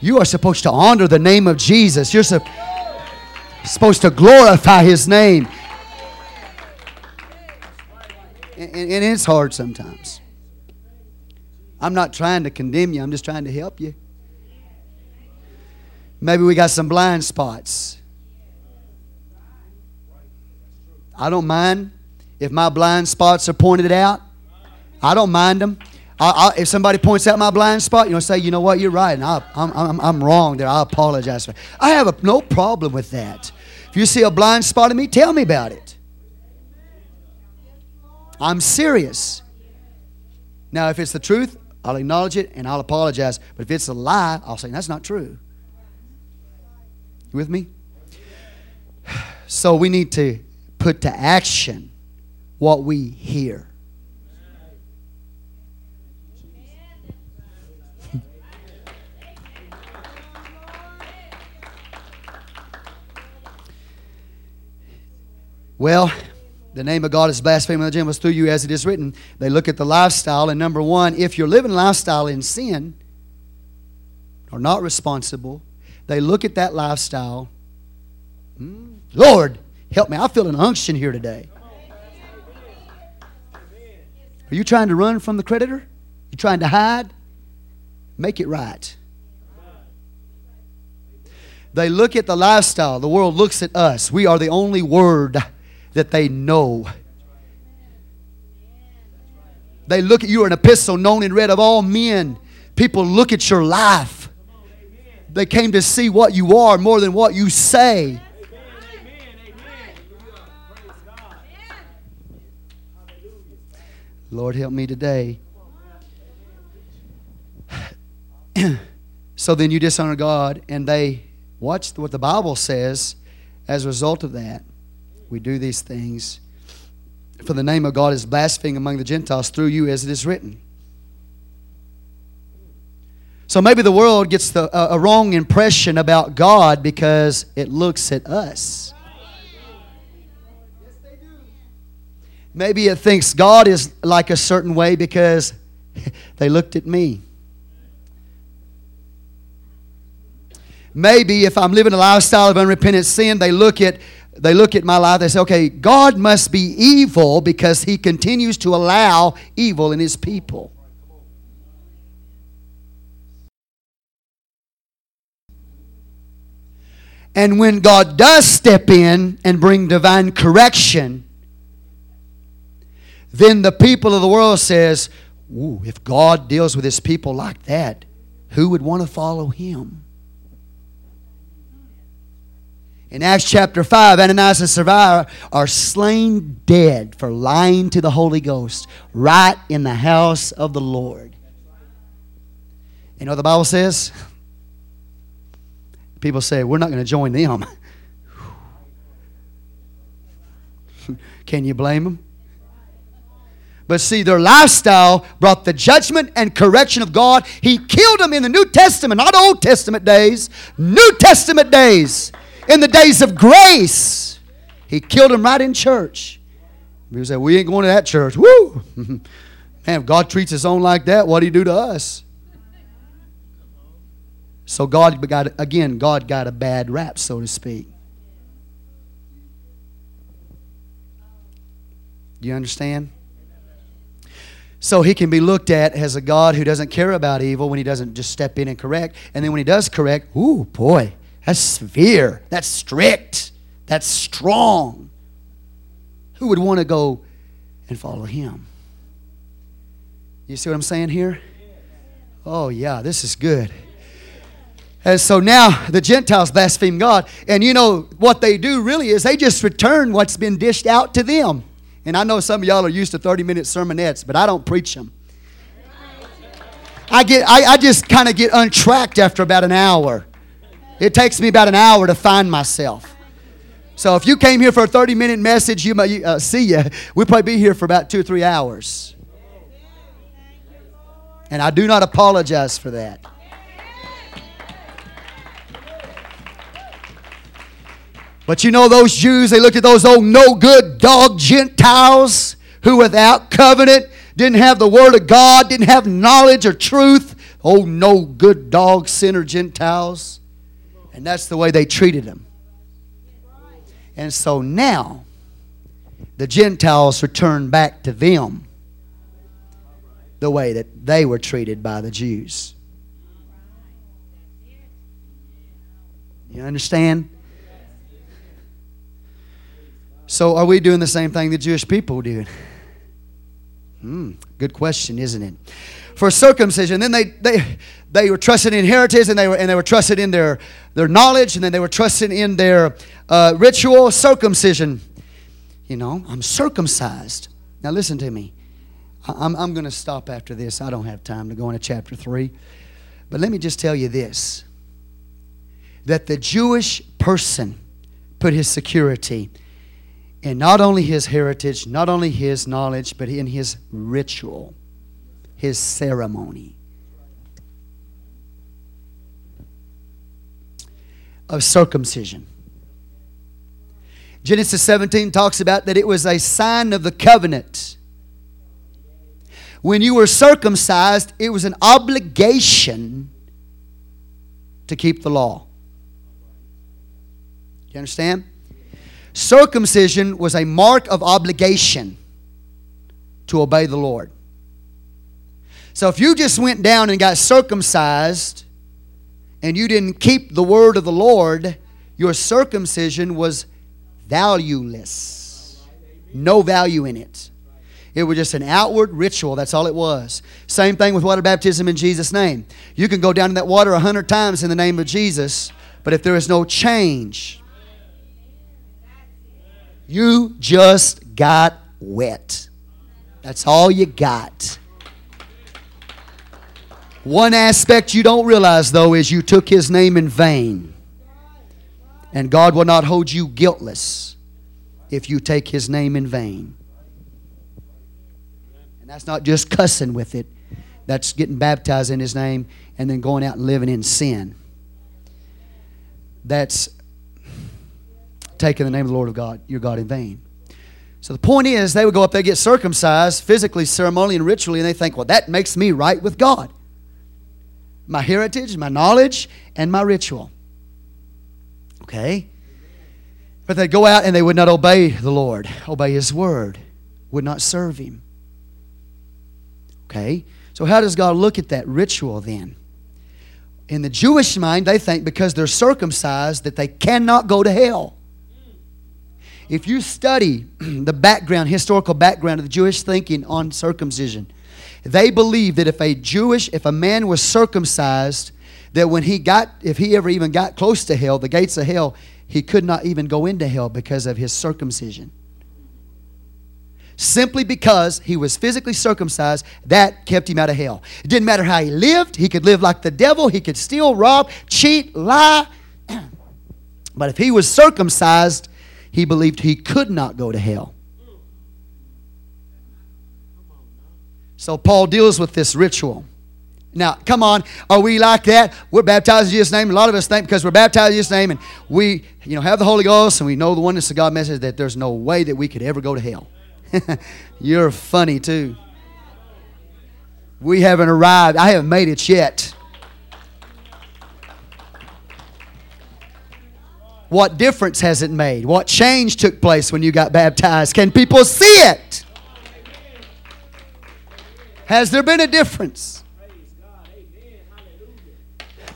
You are supposed to honor the name of Jesus. You're su- supposed to glorify His name. And, and it's hard sometimes. I'm not trying to condemn you. I'm just trying to help you. Maybe we got some blind spots. I don't mind if my blind spots are pointed out. I don't mind them. I, I, if somebody points out my blind spot, you know, say, you know what, you're right, and I, am I'm, I'm wrong there. I apologize for. It. I have a, no problem with that. If you see a blind spot in me, tell me about it. I'm serious. Now, if it's the truth, I'll acknowledge it and I'll apologize. But if it's a lie, I'll say that's not true. You with me? So we need to put to action what we hear. well, the name of God is blasphemed the Gentiles through you as it is written. They look at the lifestyle, and number one, if you're living lifestyle in sin or not responsible, they look at that lifestyle. Hmm, Lord, Help me. I feel an unction here today. Are you trying to run from the creditor? You trying to hide? Make it right. They look at the lifestyle. The world looks at us. We are the only word that they know. They look at you an epistle known and read of all men. People look at your life. They came to see what you are more than what you say. Lord, help me today. so then you dishonor God, and they watch what the Bible says as a result of that. We do these things. For the name of God is blasphemed among the Gentiles through you, as it is written. So maybe the world gets the, a wrong impression about God because it looks at us. Maybe it thinks God is like a certain way because they looked at me. Maybe if I'm living a lifestyle of unrepentant sin, they look at they look at my life, they say, okay, God must be evil because he continues to allow evil in his people. And when God does step in and bring divine correction, then the people of the world says, if God deals with his people like that, who would want to follow him? In Acts chapter 5, Ananias and Sapphira are slain dead for lying to the Holy Ghost right in the house of the Lord. You know what the Bible says? People say, we're not going to join them. Can you blame them? But see, their lifestyle brought the judgment and correction of God. He killed them in the New Testament, not Old Testament days, New Testament days in the days of grace. He killed them right in church. People say, We ain't going to that church. Woo! Man, if God treats his own like that, what do he do to us? So God got again, God got a bad rap, so to speak. You understand? So he can be looked at as a God who doesn't care about evil when he doesn't just step in and correct. And then when he does correct, ooh, boy, that's severe. That's strict. That's strong. Who would want to go and follow him? You see what I'm saying here? Oh, yeah, this is good. And so now the Gentiles blaspheme God. And you know what they do really is they just return what's been dished out to them. And I know some of y'all are used to 30 minute sermonettes, but I don't preach them. I, get, I, I just kind of get untracked after about an hour. It takes me about an hour to find myself. So if you came here for a 30 minute message, you might uh, see you. We'll probably be here for about two or three hours. And I do not apologize for that. But you know those Jews, they looked at those old no good dog Gentiles who without covenant didn't have the word of God, didn't have knowledge or truth. Oh no good dog sinner Gentiles. And that's the way they treated them. And so now, the Gentiles return back to them the way that they were treated by the Jews. You understand? So, are we doing the same thing the Jewish people did? Hmm, good question, isn't it? For circumcision, then they, they, they were trusted in heritage and they were, and they were trusted in their, their knowledge and then they were trusted in their uh, ritual circumcision. You know, I'm circumcised. Now, listen to me. I'm, I'm going to stop after this. I don't have time to go into chapter 3. But let me just tell you this that the Jewish person put his security in not only his heritage, not only his knowledge, but in his ritual, his ceremony. of circumcision. Genesis 17 talks about that it was a sign of the covenant. When you were circumcised, it was an obligation to keep the law. Do you understand? Circumcision was a mark of obligation to obey the Lord. So if you just went down and got circumcised, and you didn't keep the word of the Lord, your circumcision was valueless. No value in it. It was just an outward ritual. That's all it was. Same thing with water baptism in Jesus' name. You can go down in that water a hundred times in the name of Jesus, but if there is no change, you just got wet. That's all you got. One aspect you don't realize, though, is you took his name in vain. And God will not hold you guiltless if you take his name in vain. And that's not just cussing with it, That's getting baptized in his name and then going out and living in sin. That's taking the name of the Lord of God, your God, in vain. So the point is, they would go up there, get circumcised, physically, ceremonially, and ritually, and they think, well, that makes me right with God. My heritage, my knowledge, and my ritual. Okay? But they'd go out and they would not obey the Lord, obey His word, would not serve Him. Okay? So, how does God look at that ritual then? In the Jewish mind, they think because they're circumcised that they cannot go to hell. If you study the background, historical background of the Jewish thinking on circumcision, they believe that if a Jewish, if a man was circumcised, that when he got, if he ever even got close to hell, the gates of hell, he could not even go into hell because of his circumcision. Simply because he was physically circumcised, that kept him out of hell. It didn't matter how he lived, he could live like the devil, he could steal, rob, cheat, lie. but if he was circumcised, he believed he could not go to hell. So Paul deals with this ritual. Now, come on, are we like that? We're baptized in Jesus' name. A lot of us think because we're baptized in Jesus' name and we, you know, have the Holy Ghost and we know the oneness of God message that there's no way that we could ever go to hell. You're funny too. We haven't arrived. I haven't made it yet. What difference has it made? What change took place when you got baptized? Can people see it? Has there been a difference?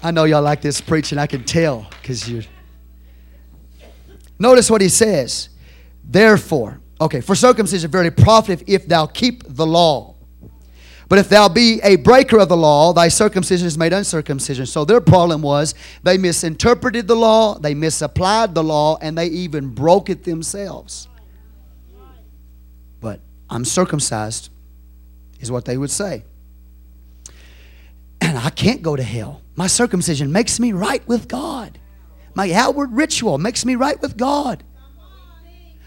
I know y'all like this preaching. I can tell because you. Notice what he says. Therefore, okay, for circumcision very profitable if thou keep the law. But if thou be a breaker of the law, thy circumcision is made uncircumcision. So their problem was they misinterpreted the law, they misapplied the law, and they even broke it themselves. But I'm circumcised, is what they would say. And I can't go to hell. My circumcision makes me right with God. My outward ritual makes me right with God.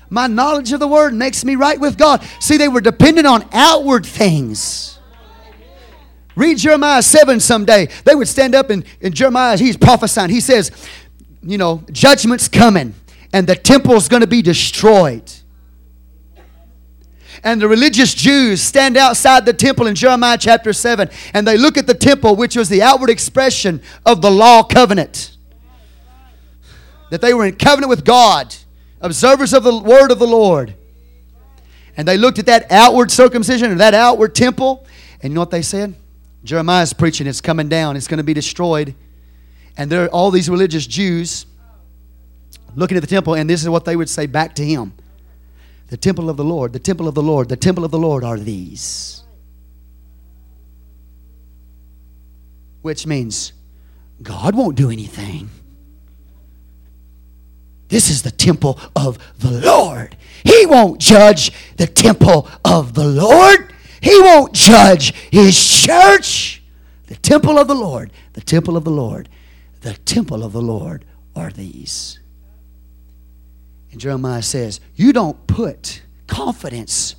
My knowledge of the word makes me right with God. See, they were dependent on outward things. Read Jeremiah 7 someday. They would stand up and, and Jeremiah, he's prophesying. He says, you know, judgment's coming and the temple's going to be destroyed. And the religious Jews stand outside the temple in Jeremiah chapter 7 and they look at the temple, which was the outward expression of the law covenant. That they were in covenant with God, observers of the word of the Lord. And they looked at that outward circumcision and that outward temple, and you know what they said? Jeremiah's preaching, it's coming down, it's going to be destroyed. And there are all these religious Jews looking at the temple, and this is what they would say back to him The temple of the Lord, the temple of the Lord, the temple of the Lord are these. Which means God won't do anything. This is the temple of the Lord. He won't judge the temple of the Lord. He won't judge his church. The temple of the Lord, the temple of the Lord, the temple of the Lord are these. And Jeremiah says, You don't put confidence.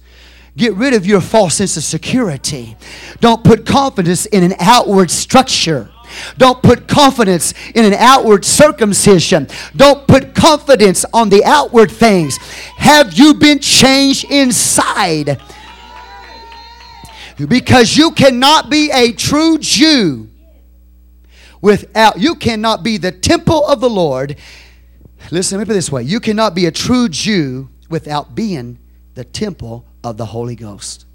Get rid of your false sense of security. Don't put confidence in an outward structure. Don't put confidence in an outward circumcision. Don't put confidence on the outward things. Have you been changed inside? Because you cannot be a true Jew without, you cannot be the temple of the Lord. Listen, let me this way you cannot be a true Jew without being the temple of the Holy Ghost.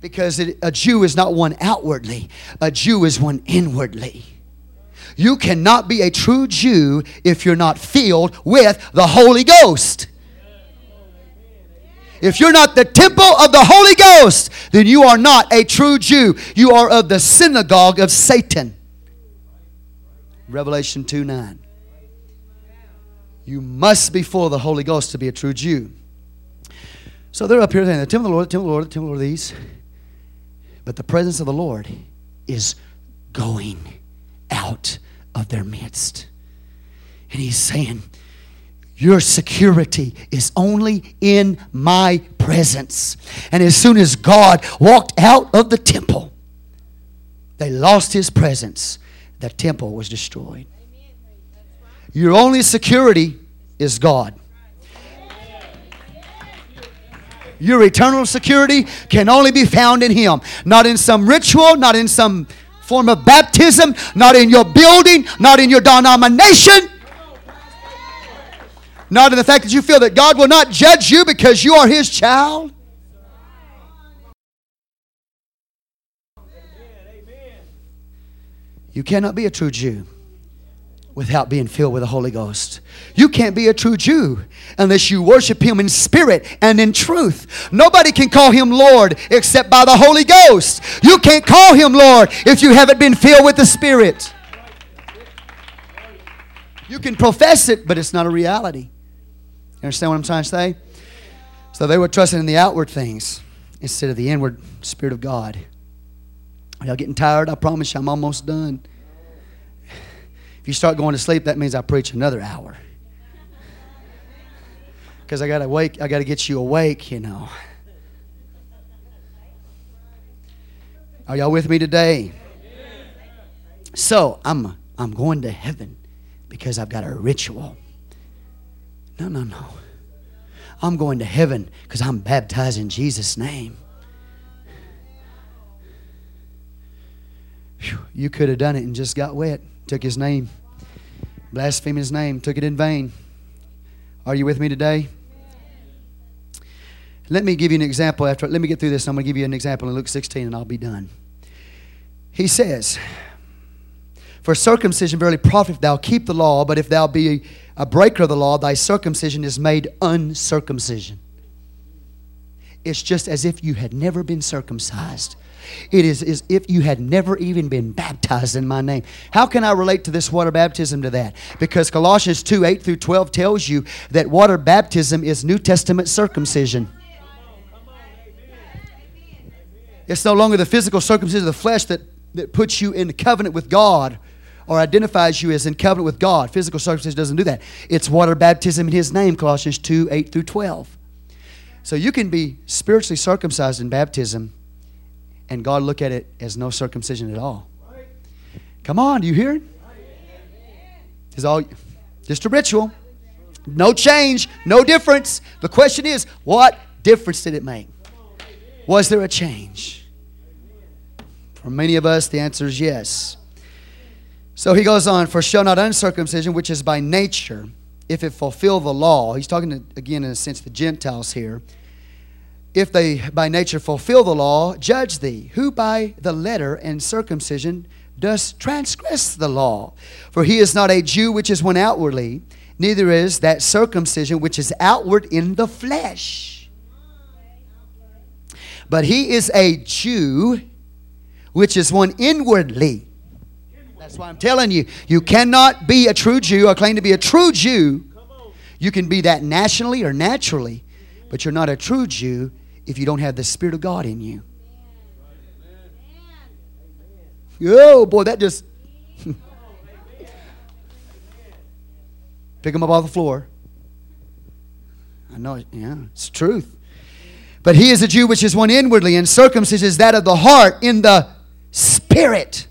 Because it, a Jew is not one outwardly, a Jew is one inwardly. You cannot be a true Jew if you're not filled with the Holy Ghost. If you're not the temple of the Holy Ghost, then you are not a true Jew. You are of the synagogue of Satan. Revelation 2 9. You must be full of the Holy Ghost to be a true Jew. So they're up here saying, The temple of the Lord, the temple of the Lord, the temple of these. But the presence of the Lord is going out of their midst. And he's saying, your security is only in my presence. And as soon as God walked out of the temple, they lost his presence. The temple was destroyed. Your only security is God. Your eternal security can only be found in Him. Not in some ritual, not in some form of baptism, not in your building, not in your denomination, not in the fact that you feel that God will not judge you because you are His child. You cannot be a true Jew without being filled with the Holy Ghost. You can't be a true Jew unless you worship Him in spirit and in truth. Nobody can call Him Lord except by the Holy Ghost. You can't call Him Lord if you haven't been filled with the Spirit. You can profess it, but it's not a reality. You understand what I'm trying to say? So they were trusting in the outward things instead of the inward Spirit of God. Are y'all getting tired? I promise you, I'm almost done. If you start going to sleep, that means I preach another hour. Because I gotta wake, I gotta get you awake, you know. Are y'all with me today? So I'm I'm going to heaven because I've got a ritual. No, no, no. I'm going to heaven because I'm baptized in Jesus' name. Whew, you could have done it and just got wet took his name, blasphemed his name, took it in vain. Are you with me today? Let me give you an example after let me get through this. I'm going to give you an example in Luke 16 and I'll be done. He says, For circumcision verily profiteth thou keep the law, but if thou be a breaker of the law, thy circumcision is made uncircumcision. It's just as if you had never been circumcised. It is as if you had never even been baptized in my name. How can I relate to this water baptism to that? Because Colossians 2 8 through 12 tells you that water baptism is New Testament circumcision. It's no longer the physical circumcision of the flesh that, that puts you in covenant with God or identifies you as in covenant with God. Physical circumcision doesn't do that. It's water baptism in His name, Colossians 2 8 through 12. So you can be spiritually circumcised in baptism and God look at it as no circumcision at all. Come on, do you hear it? It's all just a ritual. No change, no difference. The question is, what difference did it make? Was there a change? For many of us, the answer is yes. So he goes on, for shall not uncircumcision, which is by nature, if it fulfill the law, he's talking to, again in a sense the Gentiles here, if they by nature fulfill the law, judge thee, who by the letter and circumcision does transgress the law. For he is not a Jew which is one outwardly, neither is that circumcision which is outward in the flesh. But he is a Jew which is one inwardly. That's why I'm telling you, you cannot be a true Jew or claim to be a true Jew. You can be that nationally or naturally, but you're not a true Jew if you don't have the Spirit of God in you. Oh, boy, that just. Pick them up off the floor. I know, yeah, it's truth. But he is a Jew which is one inwardly, and circumcision is that of the heart in the spirit.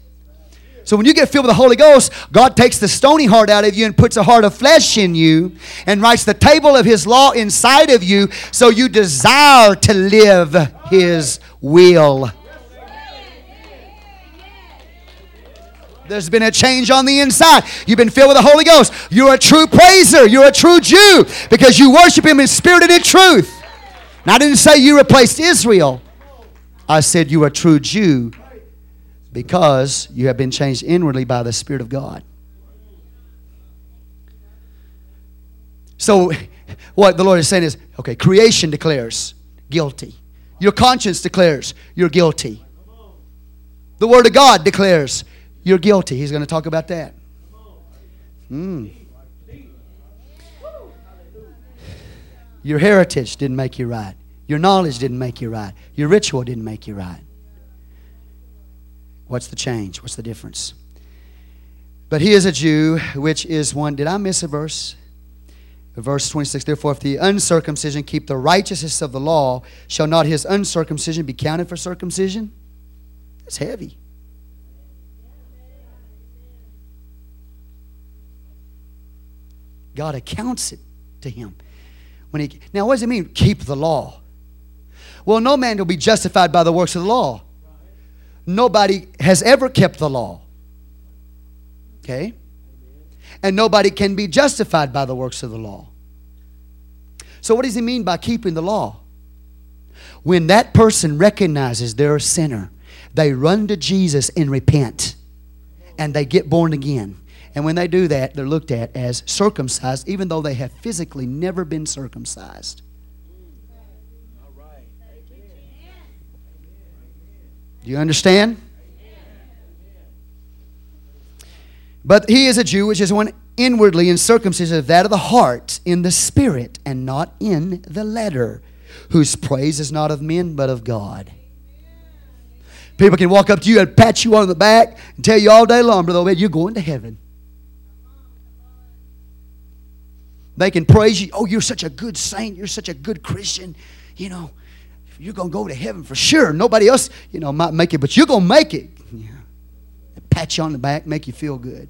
So when you get filled with the Holy Ghost, God takes the stony heart out of you and puts a heart of flesh in you and writes the table of His law inside of you so you desire to live His will. There's been a change on the inside. You've been filled with the Holy Ghost. You're a true praiser. You're a true Jew because you worship Him in spirit and in truth. Now, I didn't say you replaced Israel. I said you are a true Jew because you have been changed inwardly by the Spirit of God. So, what the Lord is saying is okay, creation declares guilty, your conscience declares you're guilty. The Word of God declares you're guilty. He's going to talk about that. Mm. Your heritage didn't make you right. Your knowledge didn't make you right. Your ritual didn't make you right. What's the change? What's the difference? But he is a Jew, which is one. Did I miss a verse? Verse 26 Therefore, if the uncircumcision keep the righteousness of the law, shall not his uncircumcision be counted for circumcision? That's heavy. God accounts it to him. When he, now, what does it mean, keep the law? Well, no man will be justified by the works of the law. Nobody has ever kept the law. Okay? And nobody can be justified by the works of the law. So, what does he mean by keeping the law? When that person recognizes they're a sinner, they run to Jesus and repent, and they get born again. And when they do that, they're looked at as circumcised, even though they have physically never been circumcised. Do you understand? But he is a Jew, which is one inwardly in circumcision of that of the heart, in the spirit, and not in the letter, whose praise is not of men, but of God. People can walk up to you and pat you on the back and tell you all day long, Brother you're going to heaven. They can praise you. Oh, you're such a good saint. You're such a good Christian. You know, you're going to go to heaven for sure. Nobody else, you know, might make it, but you're going to make it. Yeah. Pat you on the back, make you feel good.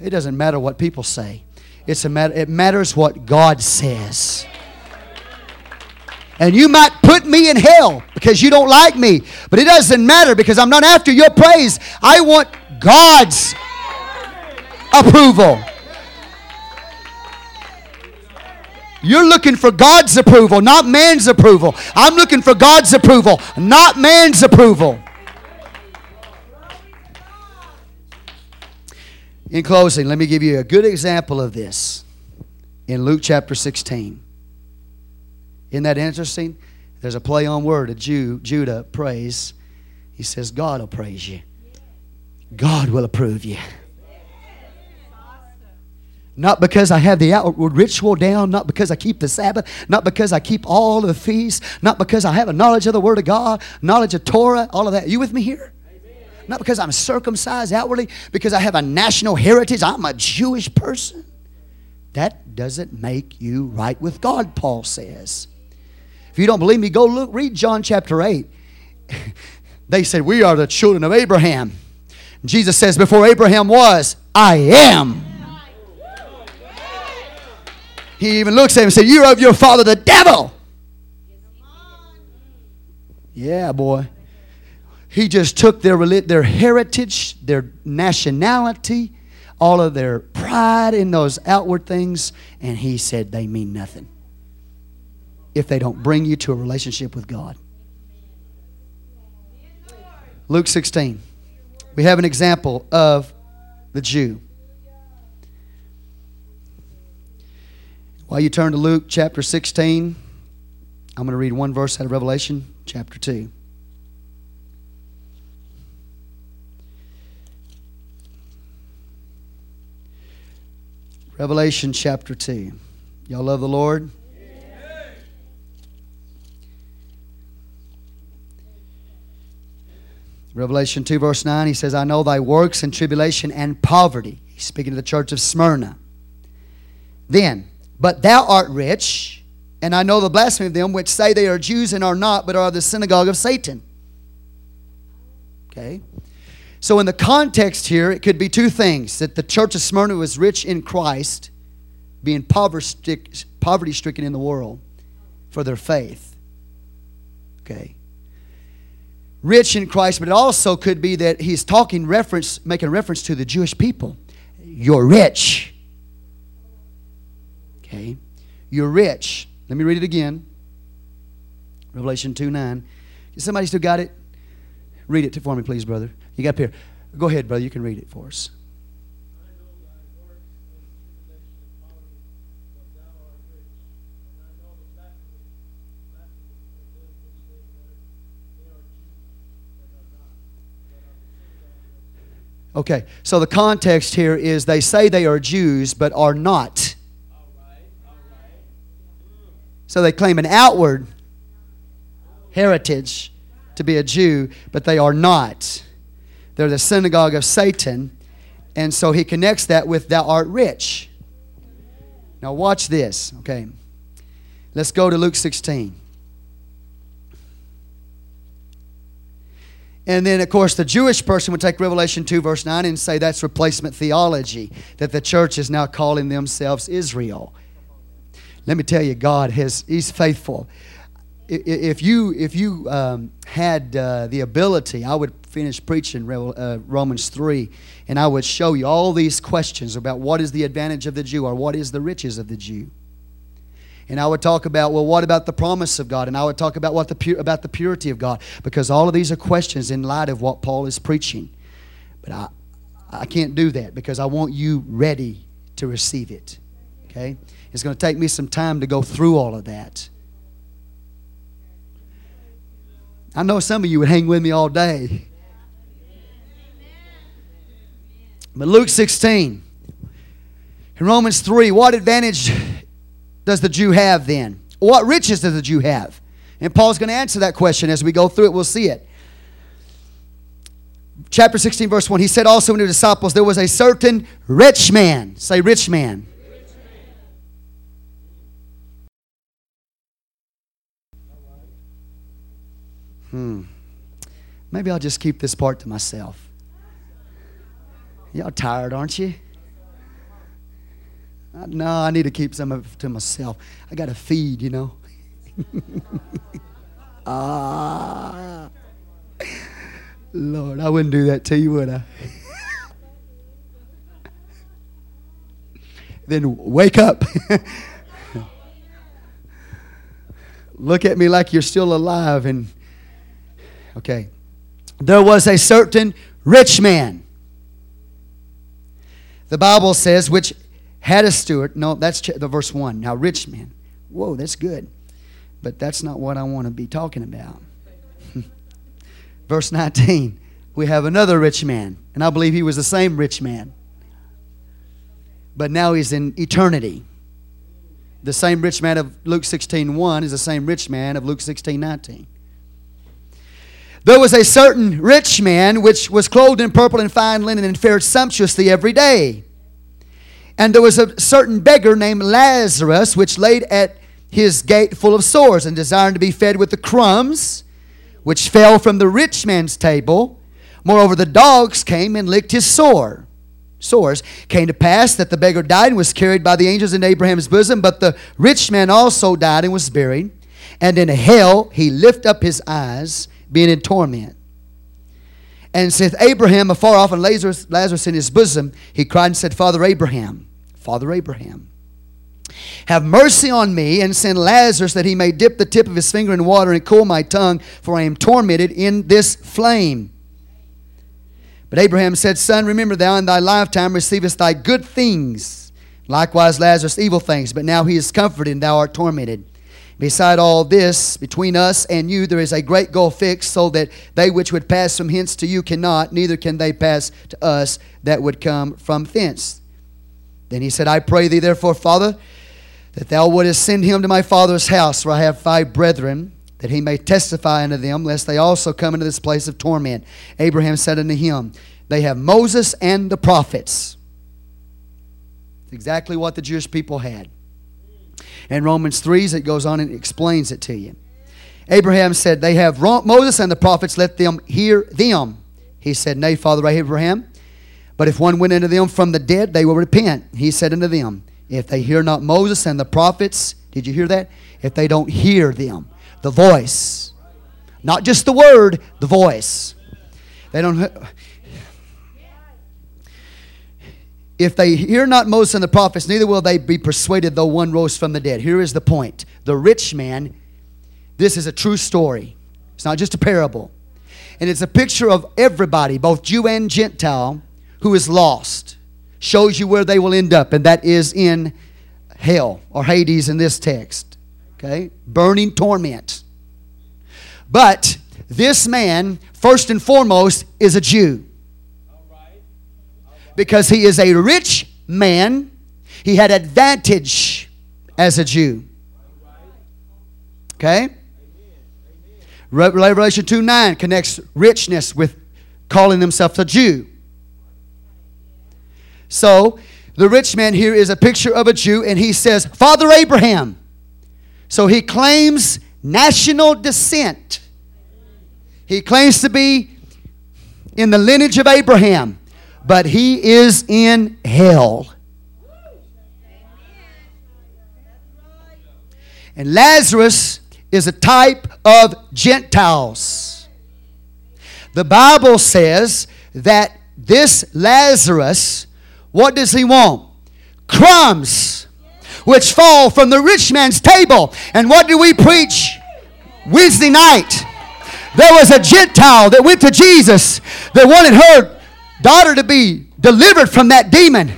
It doesn't matter what people say. It's a matter, it matters what God says. And you might put me in hell because you don't like me. But it doesn't matter because I'm not after your praise. I want God's approval. You're looking for God's approval, not man's approval. I'm looking for God's approval, not man's approval. In closing, let me give you a good example of this in Luke chapter 16. Isn't that interesting? There's a play on word. A Jew, Judah praise. He says, God will praise you. God will approve you. Not because I have the outward ritual down, not because I keep the Sabbath, not because I keep all the feasts, not because I have a knowledge of the Word of God, knowledge of Torah, all of that. Are you with me here? Not because I'm circumcised outwardly, because I have a national heritage. I'm a Jewish person. That doesn't make you right with God, Paul says. If you don't believe me, go look, read John chapter 8. they said, We are the children of Abraham. Jesus says, Before Abraham was, I am. He even looks at him and said, You're of your father, the devil. Yeah, boy. He just took their, their heritage, their nationality, all of their pride in those outward things, and he said they mean nothing if they don't bring you to a relationship with God. Luke 16. We have an example of the Jew. While you turn to Luke chapter 16, I'm going to read one verse out of Revelation chapter 2. Revelation chapter 2. Y'all love the Lord? Revelation 2, verse 9, he says, I know thy works and tribulation and poverty. He's speaking to the church of Smyrna. Then, but thou art rich, and I know the blasphemy of them which say they are Jews and are not, but are the synagogue of Satan. Okay? So, in the context here, it could be two things that the church of Smyrna was rich in Christ, being poverty stricken in the world for their faith. Okay. Rich in Christ, but it also could be that he's talking reference, making reference to the Jewish people. You're rich. Okay. You're rich. Let me read it again. Revelation 2 9. Somebody still got it? Read it for me, please, brother. You got up here. Go ahead, brother. You can read it for us. Okay, so the context here is they say they are Jews but are not. So they claim an outward heritage to be a Jew, but they are not. They're the synagogue of Satan. And so he connects that with thou art rich. Now, watch this, okay? Let's go to Luke 16. And then, of course, the Jewish person would take Revelation 2, verse 9, and say that's replacement theology, that the church is now calling themselves Israel. Let me tell you, God has, He's faithful. If you, if you um, had uh, the ability, I would finish preaching uh, Romans 3, and I would show you all these questions about what is the advantage of the Jew or what is the riches of the Jew. And I would talk about, well, what about the promise of God? And I would talk about what the pu- about the purity of God, because all of these are questions in light of what Paul is preaching. But I, I can't do that because I want you ready to receive it. Okay, it's going to take me some time to go through all of that. I know some of you would hang with me all day. But Luke 16, in Romans 3, what advantage does the Jew have then? What riches does the Jew have? And Paul's going to answer that question as we go through it. We'll see it. Chapter 16, verse 1. He said also to the disciples, There was a certain rich man. Say, rich man. Hmm. Maybe I'll just keep this part to myself. Y'all tired, aren't you? No, I need to keep some of it to myself. I got to feed, you know. ah. Lord, I wouldn't do that to you, would I? then wake up. Look at me like you're still alive. And, okay. There was a certain rich man. The Bible says, which had a steward. No, that's the verse 1. Now, rich man. Whoa, that's good. But that's not what I want to be talking about. verse 19. We have another rich man. And I believe he was the same rich man. But now he's in eternity. The same rich man of Luke 16 1 is the same rich man of Luke 16 19. There was a certain rich man which was clothed in purple and fine linen and fared sumptuously every day. And there was a certain beggar named Lazarus, which laid at his gate full of sores, and desired to be fed with the crumbs which fell from the rich man's table. Moreover, the dogs came and licked his sore. Sores came to pass that the beggar died and was carried by the angels in Abraham's bosom, but the rich man also died and was buried. And in hell he lift up his eyes, being in torment. And saith Abraham afar off, and Lazarus, Lazarus in his bosom, he cried and said, Father Abraham, Father Abraham, have mercy on me and send Lazarus that he may dip the tip of his finger in water and cool my tongue, for I am tormented in this flame. But Abraham said, Son, remember thou in thy lifetime receivest thy good things, likewise Lazarus evil things, but now he is comforted and thou art tormented. Beside all this, between us and you, there is a great gulf fixed, so that they which would pass from hence to you cannot, neither can they pass to us that would come from thence. Then he said, I pray thee, therefore, Father, that thou wouldest send him to my father's house, where I have five brethren, that he may testify unto them, lest they also come into this place of torment. Abraham said unto him, They have Moses and the prophets. Exactly what the Jewish people had. In Romans 3, it goes on and explains it to you. Abraham said, They have Moses and the prophets, let them hear them. He said, Nay, Father Abraham, but if one went into them from the dead, they will repent. He said unto them, If they hear not Moses and the prophets, did you hear that? If they don't hear them, the voice, not just the word, the voice. They don't. If they hear not Moses and the prophets, neither will they be persuaded though one rose from the dead. Here is the point. The rich man, this is a true story. It's not just a parable. And it's a picture of everybody, both Jew and Gentile, who is lost. Shows you where they will end up, and that is in hell or Hades in this text. Okay? Burning torment. But this man, first and foremost, is a Jew because he is a rich man. He had advantage as a Jew. Okay? Revelation 2 9 connects richness with calling himself a Jew. So, The rich man here is a picture of a Jew, and he says, Father Abraham. So he claims national descent. He claims to be in the lineage of Abraham, but he is in hell. And Lazarus is a type of Gentiles. The Bible says that this Lazarus, what does he want? Crumbs, which fall from the rich man's table. And what do we preach Wednesday night? There was a Gentile that went to Jesus that wanted her daughter to be delivered from that demon.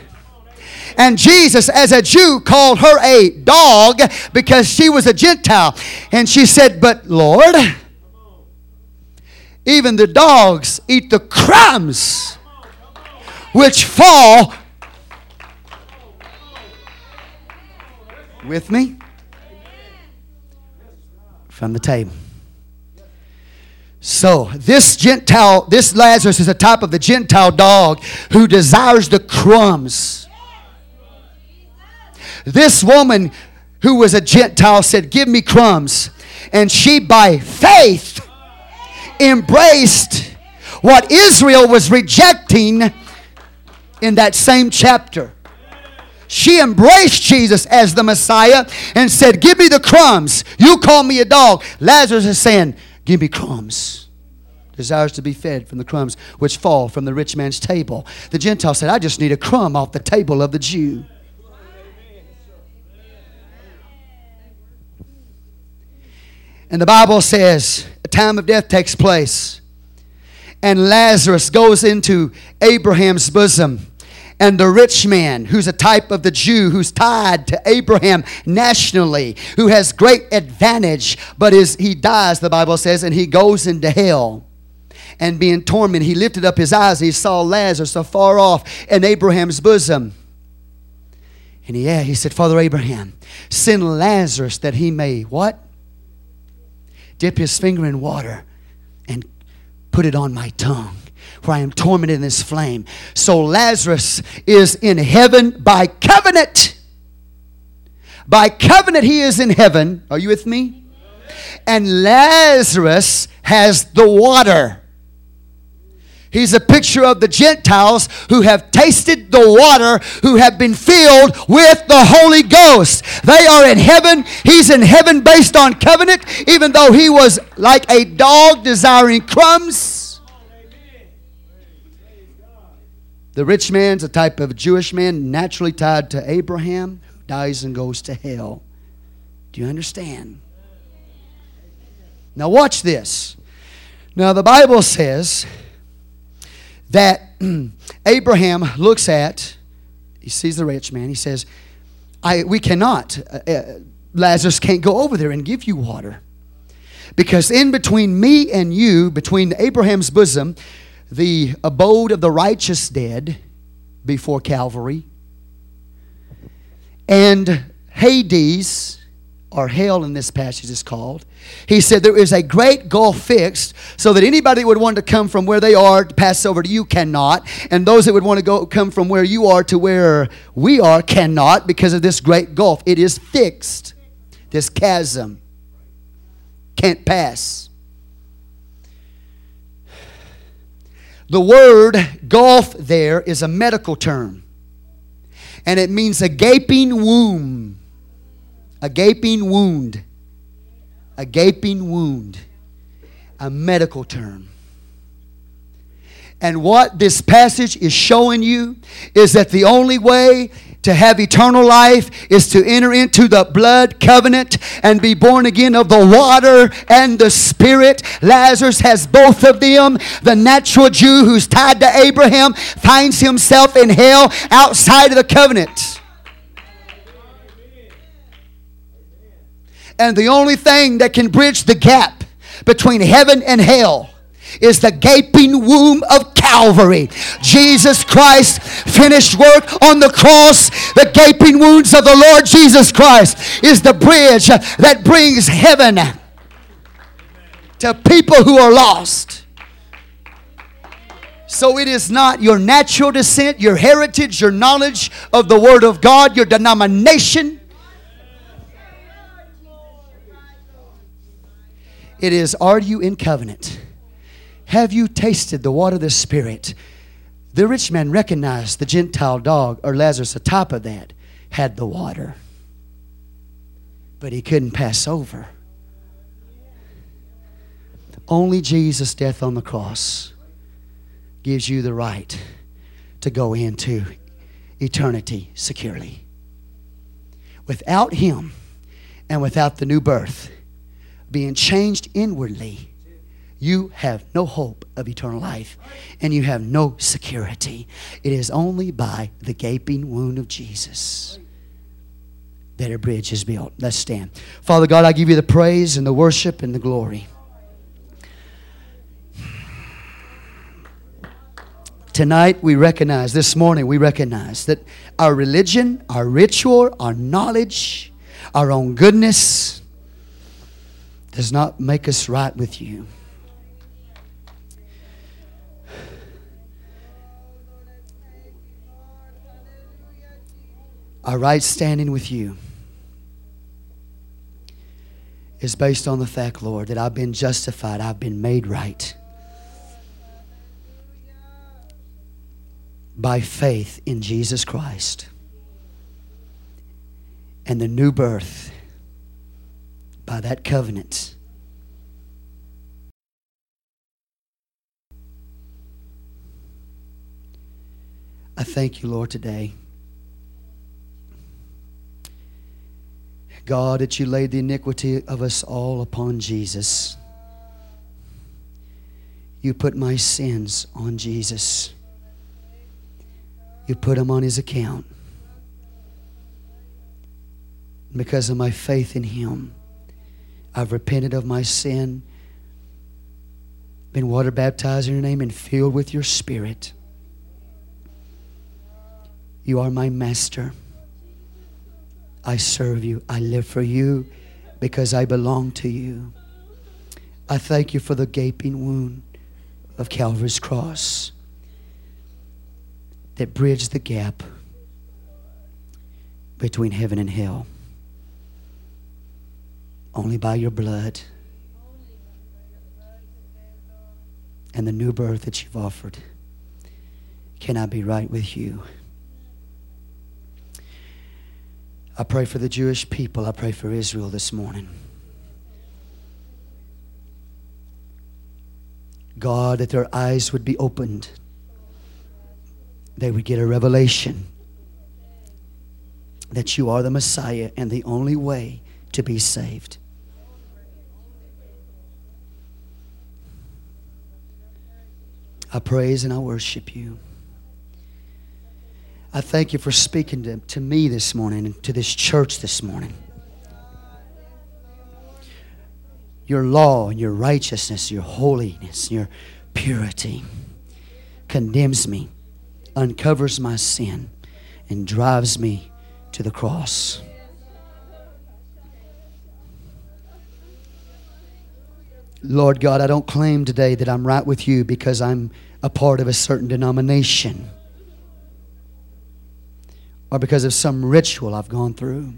And Jesus, as a Jew, called her a dog because she was a Gentile. And she said, But Lord, even the dogs eat the crumbs which fall with me from the table. So, this Gentile, this Lazarus is a type of the Gentile dog who desires the crumbs. This woman who was a Gentile said, Give me crumbs. And she, by faith, embraced what Israel was rejecting in that same chapter. She embraced Jesus as the Messiah and said, Give me the crumbs. You call me a dog. Lazarus is saying, Give me crumbs. Desires to be fed from the crumbs which fall from the rich man's table. The Gentile said, I just need a crumb off the table of the Jew. And the Bible says a time of death takes place. And Lazarus goes into Abraham's bosom and the rich man, who's a type of the Jew, who's tied to Abraham nationally, who has great advantage, but is he dies, the Bible says, and he goes into hell. And being tormented, he lifted up his eyes, he saw Lazarus afar off in Abraham's bosom. And he, he said, Father Abraham, send Lazarus that he may what? Dip his finger in water and put it on my tongue for I am tormented in this flame. So Lazarus is in heaven by covenant. By covenant, he is in heaven. Are you with me? And Lazarus has the water. He's a picture of the Gentiles who have tasted the water, who have been filled with the Holy Ghost. They are in heaven. He's in heaven based on covenant, even though he was like a dog desiring crumbs. The rich man's a type of Jewish man naturally tied to Abraham who dies and goes to hell. Do you understand? Now, watch this. Now, the Bible says that Abraham looks at, he sees the rich man, he says, I, We cannot, uh, uh, Lazarus can't go over there and give you water. Because in between me and you, between Abraham's bosom, the abode of the righteous dead before Calvary, and Hades, or hell in this passage is called. He said there is a great gulf fixed so that anybody that would want to come from where they are to pass over to you cannot, and those that would want to go come from where you are to where we are cannot because of this great gulf. It is fixed. This chasm can't pass. The word gulf there is a medical term, and it means a gaping womb. A gaping wound. A gaping wound. A medical term. And what this passage is showing you is that the only way to have eternal life is to enter into the blood covenant and be born again of the water and the spirit. Lazarus has both of them. The natural Jew who's tied to Abraham finds himself in hell outside of the covenant. And the only thing that can bridge the gap between heaven and hell is the gaping womb of Calvary. Jesus Christ finished work on the cross. The gaping wounds of the Lord Jesus Christ is the bridge that brings heaven to people who are lost. So it is not your natural descent, your heritage, your knowledge of the Word of God, your denomination. It is, are you in covenant? Have you tasted the water of the Spirit? The rich man recognized the Gentile dog, or Lazarus, atop of that, had the water. But he couldn't pass over. Only Jesus' death on the cross gives you the right to go into eternity securely. Without Him and without the new birth, being changed inwardly, you have no hope of eternal life and you have no security. It is only by the gaping wound of Jesus that a bridge is built. Let's stand. Father God, I give you the praise and the worship and the glory. Tonight, we recognize, this morning, we recognize that our religion, our ritual, our knowledge, our own goodness does not make us right with you. Our right standing with you is based on the fact, Lord, that I've been justified, I've been made right. by faith in Jesus Christ and the new birth by that covenant. I thank you, Lord, today. God, that you laid the iniquity of us all upon Jesus. You put my sins on Jesus. You put them on his account. Because of my faith in him, I've repented of my sin, been water baptized in your name, and filled with your spirit. You are my master. I serve you. I live for you because I belong to you. I thank you for the gaping wound of Calvary's cross that bridged the gap between heaven and hell. Only by your blood and the new birth that you've offered can I be right with you. I pray for the Jewish people. I pray for Israel this morning. God, that their eyes would be opened they would get a revelation that you are the Messiah and the only way to be saved. I praise and I worship you. I thank you for speaking to, to me this morning and to this church this morning. Your law and your righteousness, your holiness, your purity condemns me uncovers my sin and drives me to the cross. Lord God, I don't claim today that I'm right with you because I'm a part of a certain denomination or because of some ritual I've gone through.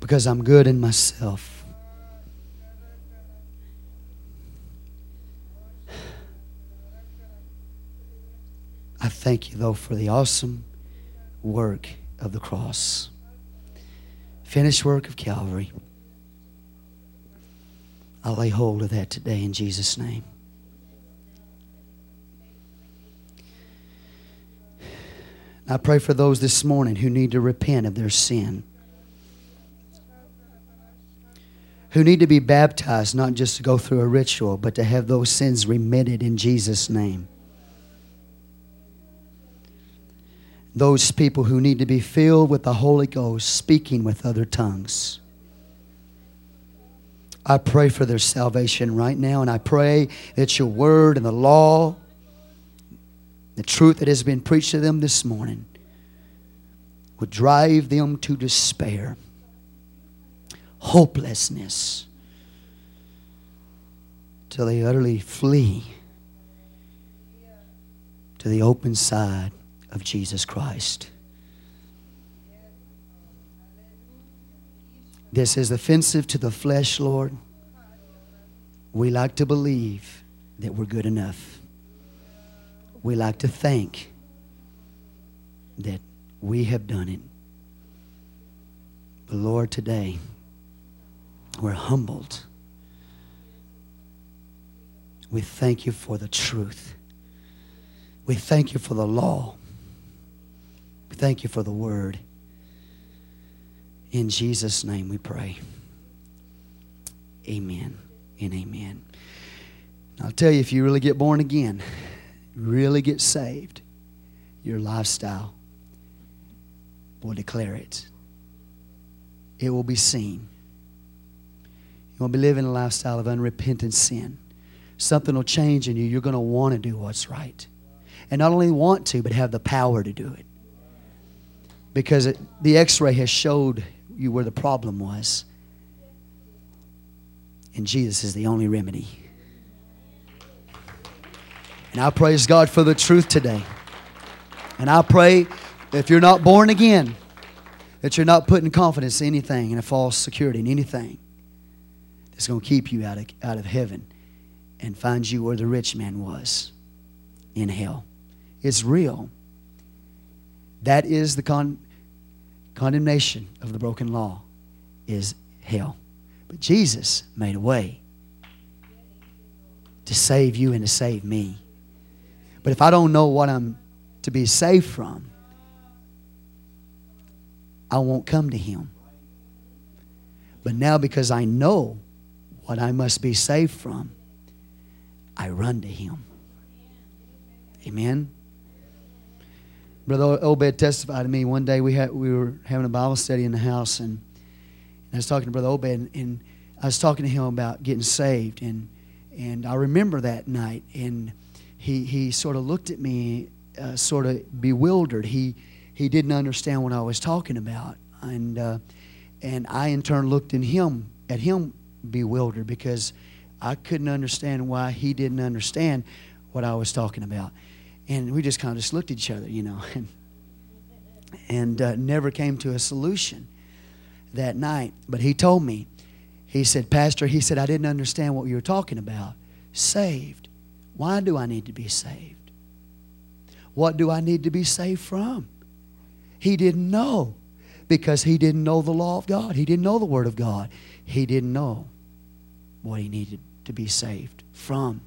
Because I'm good in myself. I thank you, though, for the awesome work of the cross, finished work of Calvary. I lay hold of that today in Jesus' name. I pray for those this morning who need to repent of their sin, who need to be baptized, not just to go through a ritual, but to have those sins remitted in Jesus' name. those people who need to be filled with the Holy Ghost, speaking with other tongues. I pray for their salvation right now, and I pray that your word and the law, the truth that has been preached to them this morning, would drive them to despair, hopelessness, till they utterly flee to the open side of Jesus Christ. This is offensive to the flesh, Lord. We like to believe that we're good enough. We like to think that we have done it. But Lord, today, we're humbled. We thank you for the truth. We thank you for the law. We thank you for the word. In Jesus' name we pray. Amen and amen. I'll tell you, if you really get born again, really get saved, your lifestyle will declare it. It will be seen. You won't be living a lifestyle of unrepentant sin. Something will change in you. You're going to want to do what's right. And not only want to, but have the power to do it. Because it, the x ray has showed you where the problem was. And Jesus is the only remedy. And I praise God for the truth today. And I pray if you're not born again, that you're not putting confidence in anything and a false security in anything that's going to keep you out of, out of heaven and find you where the rich man was in hell. It's real. That is the con- condemnation of the broken law is hell. But Jesus made a way to save you and to save me. But if I don't know what I'm to be saved from, I won't come to Him. But now, because I know what I must be saved from, I run to Him. Amen. Brother Obed testified to me one day. We had we were having a Bible study in the house, and, and I was talking to Brother Obed, and, and, I was talking to him about getting saved, and and I remember that night, and he he sort of looked at me, uh, sort of bewildered. He he didn't understand what I was talking about, and uh, and I in turn looked at him at him bewildered because I couldn't understand why he didn't understand what I was talking about, and we just kind of just looked at each other, you know, and and uh, never came to a solution that night. But he told me, he said, Pastor, he said I didn't understand what you were talking about. Saved. Why do I need to be saved? What do I need to be saved from? He didn't know because he didn't know the law of God. He didn't know the Word of God. He didn't know what he needed to be saved from.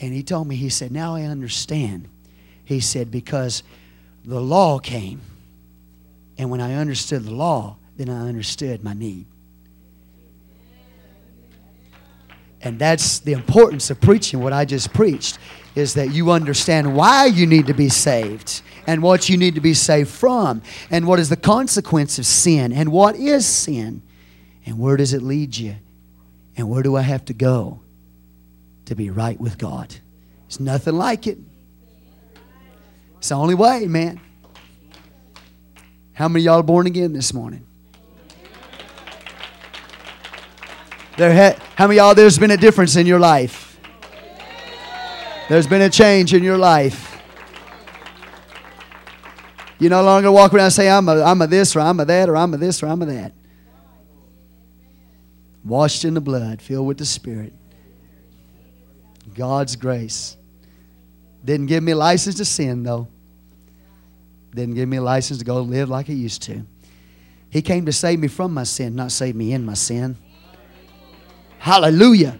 And he told me, he said, Now I understand. He said, Because the law came. And when I understood the law, then I understood my need. And that's the importance of preaching what I just preached is that you understand why you need to be saved and what you need to be saved from and what is the consequence of sin and what is sin and where does it lead you and where do I have to go to be right with God. There's nothing like it. It's the only way, man. How many y'all are born again this morning? There ha- how many y'all there's been a difference in your life? There's been a change in your life. You no longer walk around and say, I'm a, I'm a this or I'm a that or I'm a this or I'm a that. Washed in the blood, filled with the Spirit. God's grace. Didn't give me a license to sin, though. Didn't give me a license to go live like I used to. He came to save me from my sin, not save me in my sin. Hallelujah.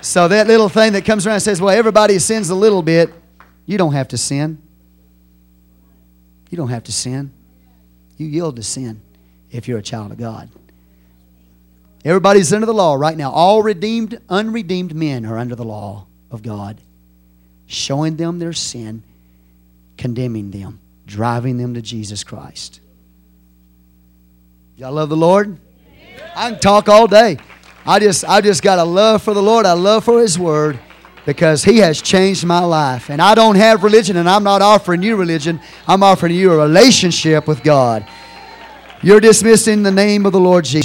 So that little thing that comes around says, well, everybody sins a little bit. You don't have to sin. You don't have to sin. You yield to sin if you're a child of God. Everybody's under the law right now. All redeemed, unredeemed men are under the law of God, showing them their sin, condemning them, driving them to Jesus Christ. Y'all love the Lord? I can talk all day. I just, I just got a love for the Lord. I love for His Word because He has changed my life. And I don't have religion, and I'm not offering you religion. I'm offering you a relationship with God. You're dismissed in the name of the Lord Jesus.